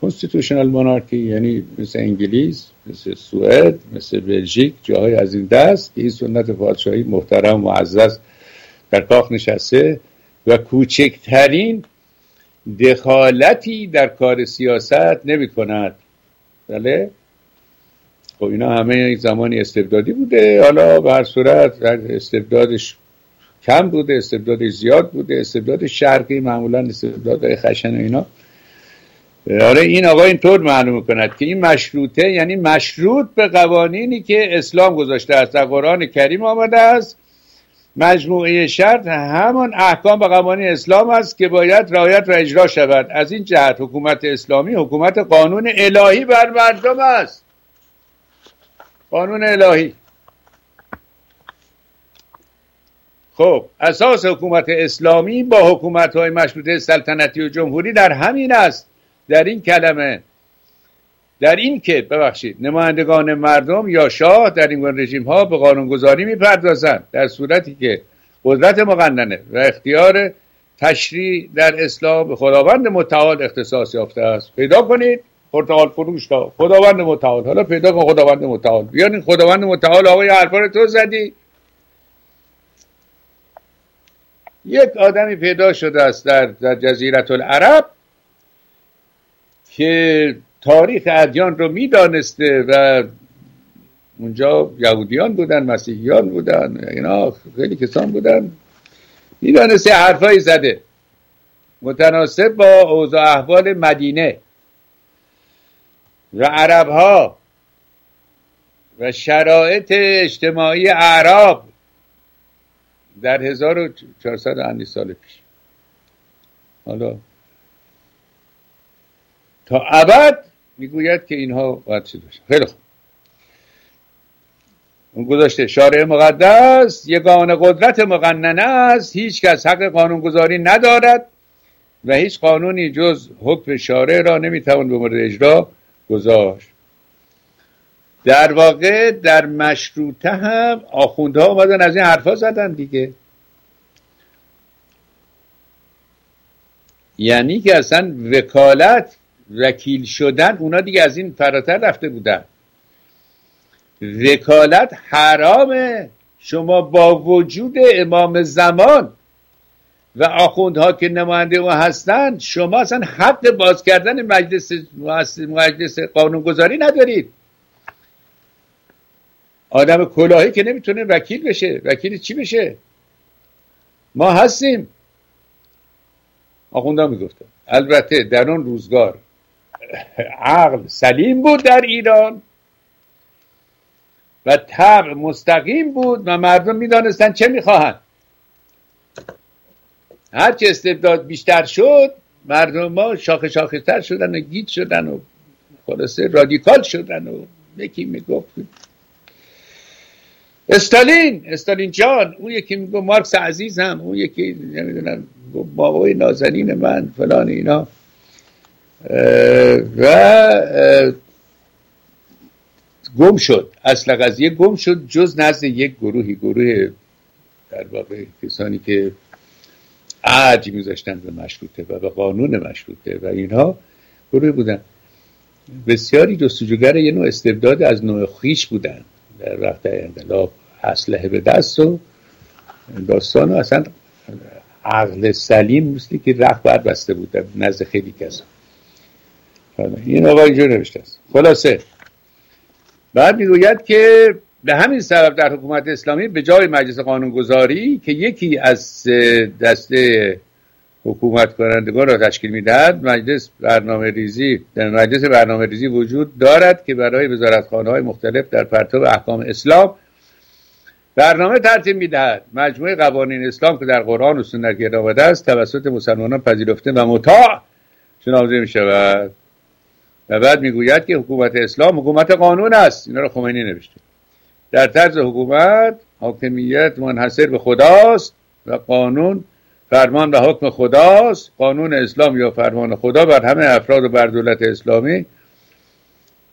Constitutional monarchy یعنی مثل انگلیس مثل سوئد مثل بلژیک جاهای از این دست که این سنت پادشاهی محترم معزز در کاخ نشسته و کوچکترین دخالتی در کار سیاست نمی کند بله؟ خب اینا همه زمانی استبدادی بوده. حالا به هر صورت استبدادش کم بوده استبداد زیاد بوده استبداد شرقی معمولا استبداد خشن و اینا. آره این آقا اینطور معلوم کند که این مشروطه یعنی مشروط به قوانینی که اسلام گذاشته است در قرآن کریم آمده است. مجموعه شرط همان احکام و قوانین اسلام است که باید رعایت و اجرا شود. از این جهت حکومت اسلامی حکومت قانون الهی بر مردم است. قانون الهی. خب اساس حکومت اسلامی با حکومت های مشروطه سلطنتی و جمهوری در همین است. در این کلمه در این که ببخشید نمایندگان مردم یا شاه در این رژیم ها به قانونگذاری می‌پردازند. در صورتی که قدرت مقننه و اختیار تشریع در اسلام به خداوند متعال اختصاص یافته است. پیدا کنید. پرتغال فروش تا خداوند متعال. حالا پیدا کن خداوند متعال. بیان خداوند متعال آقای حرفا تو زدی. یک آدمی پیدا شده است در, در جزیرت العرب که تاریخ ادیان رو می‌دانسته و اونجا یهودیان بودن مسیحیان بودن اینا خیلی کسان بودن. می‌دانسته حرفایی زده. متناسب با اوضاع احوال مدینه. و عرب ها و شرایط اجتماعی اعراب در 1400 اندی سال پیش. حالا تا ابد می‌گوید که اینها باید چیز باشن خیلی خوب. اون گذاشته شارع مقدس یگان قدرت مقننه است هیچ کس حق قانونگذاری ندارد و هیچ قانونی جز حکم شارع را نمی‌توان به مورد اجرا گذاشت. در واقع در مشروطه هم آخوندها آمدن از این حرفا زدن دیگه. یعنی که اصلا وکالت وکیل شدن اونا دیگه از این فراتر رفته بودن. وکالت حرامه. شما با وجود امام زمان و آخوندها که نماینده او هستند شما اصلا حق باز کردن مجلس مجلس قانونگذاری ندارید. آدم کلاهی که نمی‌تونه وکیل بشه. وکیل چی بشه؟ ما هستیم. آخونده می‌گفتن. البته در اون روزگار عقل سلیم بود در ایران و طبع مستقیم بود و مردم می‌دانستن چه می‌خواهند. هرچه استبداد بیشتر شد مردم ما شاخه شاخه تر شدن و گیت شدن و خلاصه رادیکال شدن و یکی می‌گفت. استالین استالین جان اون یکی میگو مارکس عزیزم اون یکی نمی‌دونم بابای نازنین من فلان اینا. و گم شد. اصل قضیه گم شد جز نزد یک گروهی گروه در واقع کسانی که عج میذاشتن به مشروطه و به قانون مشروطه و اینها گروه بودن. بسیاری جستجوگر یه نوع استبداد از نوع خیش بودن. در وقت انقلاب اسلحه به دست و داستان و اصلا عقل سلیم مثلی که رخ بر بسته بود نزد خیلی کسان این آقا اینجور نوشته است. خلاصه. بعد می‌گوید که به همین سبب در حکومت اسلامی به جای مجلس قانونگذاری که یکی از دسته حکومت کنندگان را تشکیل می‌دهد مجلس برنامه ریزی در مجلس برنامه ریزی وجود دارد که برای وزارتخانه های مختلف در پرتاب احکام اسلام برنامه ترتیب می‌دهد. مجموعه قوانین اسلام که در قرآن و سنت گرد آمده است توسط مسلمانان پذیرفته و مطاع شناخته می شود و بعد می‌گوید که حکومت اسلام حکومت قانون است. اینا رو خمینی نوشته. در طرز حکومت حاکمیت منحصر به خداست و قانون فرمان و حکم خداست. قانون اسلام یا فرمان خدا بر همه افراد و بر دولت اسلامی.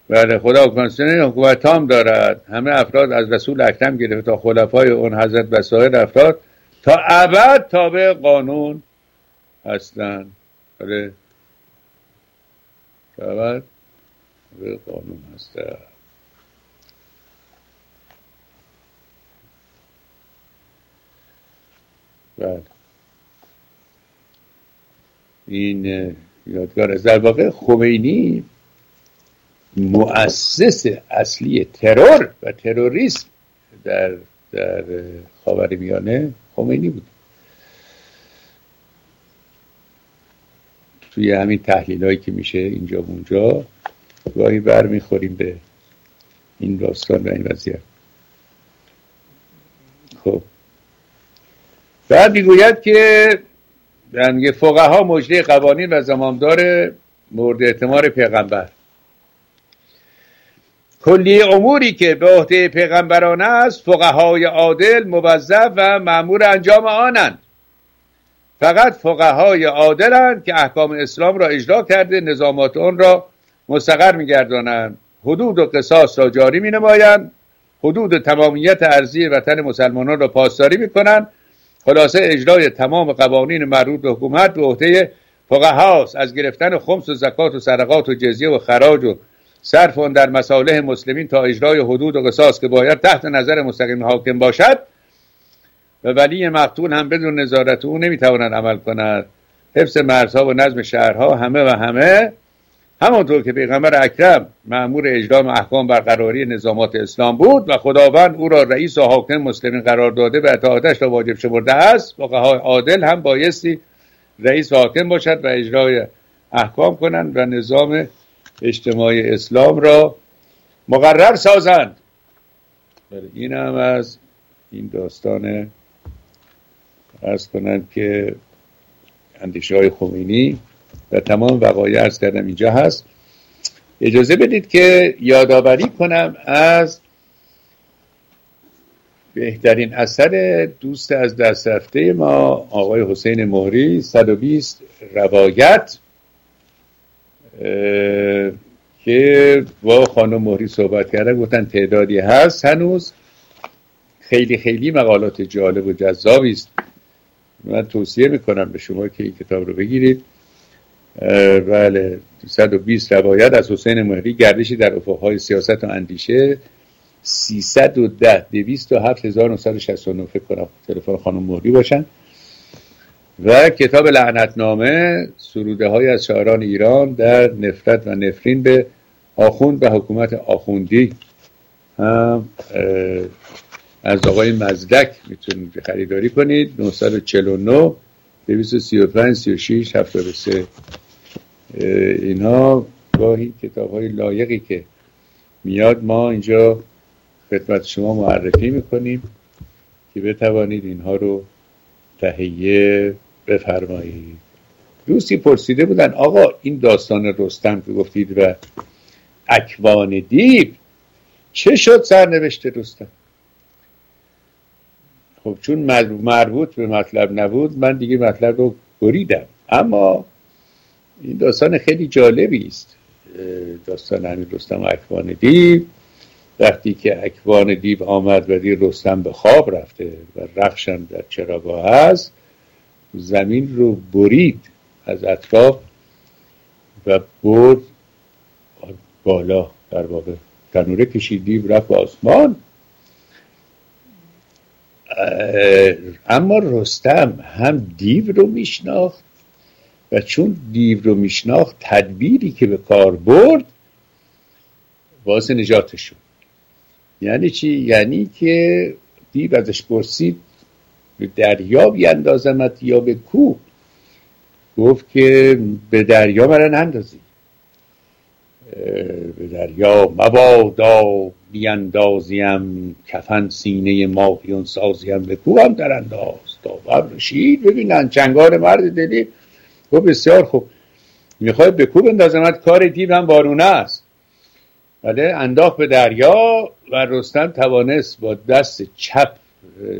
بله خدا کنستانی حکومت تام دارد. همه افراد از رسول اکرم گرفته تا خلفای اون حضرت و سایر افراد. تا ابد تابع قانون هستند. بله. تا ابد تابع قانون هستند. بله. این یادگار از در واقع خمینی مؤسس اصلی ترور و تروریسم در در میانه خمینی بود. توی همین تحلیل هایی که میشه اینجا و اونجا گاهی بر می‌خوریم به این داستان و این وضعیت. خب. بعد می‌گوید که یعنی فقها ها مجری قوانین و زمامدار مورد اعتمار پیغمبر. کلی اموری که به عهده پیغمبران است فقهای عادل موظف و معمور انجام آنند. فقط فقهای عادلند که احکام اسلام را اجرا کرده نظامات آن را مستقر میگردانند. حدود و قصاص را جاری می نمایند حدود تمامیت ارزی وطن مسلمانان را پاسداری می‌کنند. خلاصه اجرای تمام قوانین مربوط به حکومت به عهده فقهاست. از گرفتن خمس و زکات و صدقات و جزیه و خراج و صرف آن در مصالح مسلمین تا اجرای حدود و قصاص که باید تحت نظر مستقیم حاکم باشد و ولی مقتول هم بدون نظارت او نمی‌تواند عمل کند. حفظ مرزها و نظم شهرها همه و همه همانطور که پیغمبر اکرم معمور اجرام احکام برقراری نظامات اسلام بود و خداوند او را رئیس و حاکم مسلمین قرار داده و اطاعتش را واجب شمرده است فقهای عادل هم بایستی رئیس و حاکم باشد و اجرای احکام کنند و نظام اجتماعی اسلام را مقرر سازند. بله، این هم از این داستان ارز کنند که اندیشه های خمینی و تمام وقایع ارز کردم اینجا هست. اجازه بدید که یادآوری کنم از بهترین اثر دوست از دست رفته ما آقای حسین مهری 120 روایت که با خانم مهری صحبت کرده گفتن تعدادی هست. هنوز خیلی خیلی مقالات جالب و جذابی است. من توصیه می‌کنم به شما که این کتاب رو بگیرید. بله 120 روایت از حسین مهری گردشی در افقهای سیاست و اندیشه 310 207 1969 فکر کنم تلفن خانم مهری باشن. و کتاب لعنتنامه سروده های از شاعران ایران در نفرت و نفرین به آخوند و حکومت آخوندی. هم از آقای مزدک می‌تونید خریداری کنید 949 235 36 73 اینا گاهی کتاب های لایقی که میاد ما اینجا خدمت شما معرفی می‌کنیم که بتوانید اینها رو تهیه بفرمایید. دوستی پرسیده بودن آقا این داستان رستم که گفتید و اکوان دیو چه شد سرنوشت رستم؟ خب چون مربوط به مطلب نبود من دیگه مطلب رو بریدم. اما این داستان خیلی جالبی است. داستان همین رستم اکوان دیو. وقتی که اکوان دیو آمد و دید رستم به خواب رفته و رخشم در چراگاه هست زمین رو برید از اطراف و برد بالا در واقع. تنوره کشید دیو رفت به آسمان. اما رستم هم دیو رو میشناخت و چون دیو رو میشناخت تدبیری که به کار برد باعث نجاتش یعنی چی؟ یعنی که دیو ازش پرسید به دریا بیاندازمت یا به کوه گفت که به دریا مرا نندازی به دریا مبادا بیاندازیم کفن سینه ماهیون سازیم به کوه هم در انداز؟ تا رشید ببینن چنگار مرد دلی گفت بسیار خوب. می‌خوای به کوه بندازمت کار دیو هم بارونه است. ولی انداخت به دریا و رستم توانست با دست چپ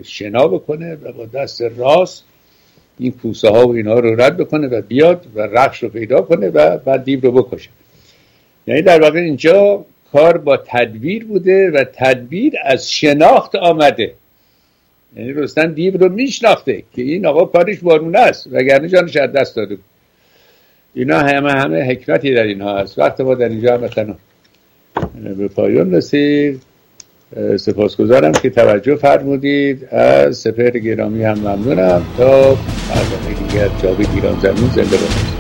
شنا بکنه و با دست راست این کوسه ها و اینها رو رد بکنه و بیاد و رخش رو پیدا کنه و بعد دیو رو بکشه. یعنی در واقع اینجا کار با تدبیر بوده و تدبیر از شناخت آمده. یعنی رستم دیو رو میشناخته که این آقا کارش بارونه است وگرنه جانش از دست داده اینا همه همه حکمتی در اینها هست. وقت ما در اینجا هم به پایان رسید. سپاسگزارم که توجه فرمودید. از سپر گرامی هم ممنونم. تا برنامه دیگر جاوید ایران زمین زنده باشید.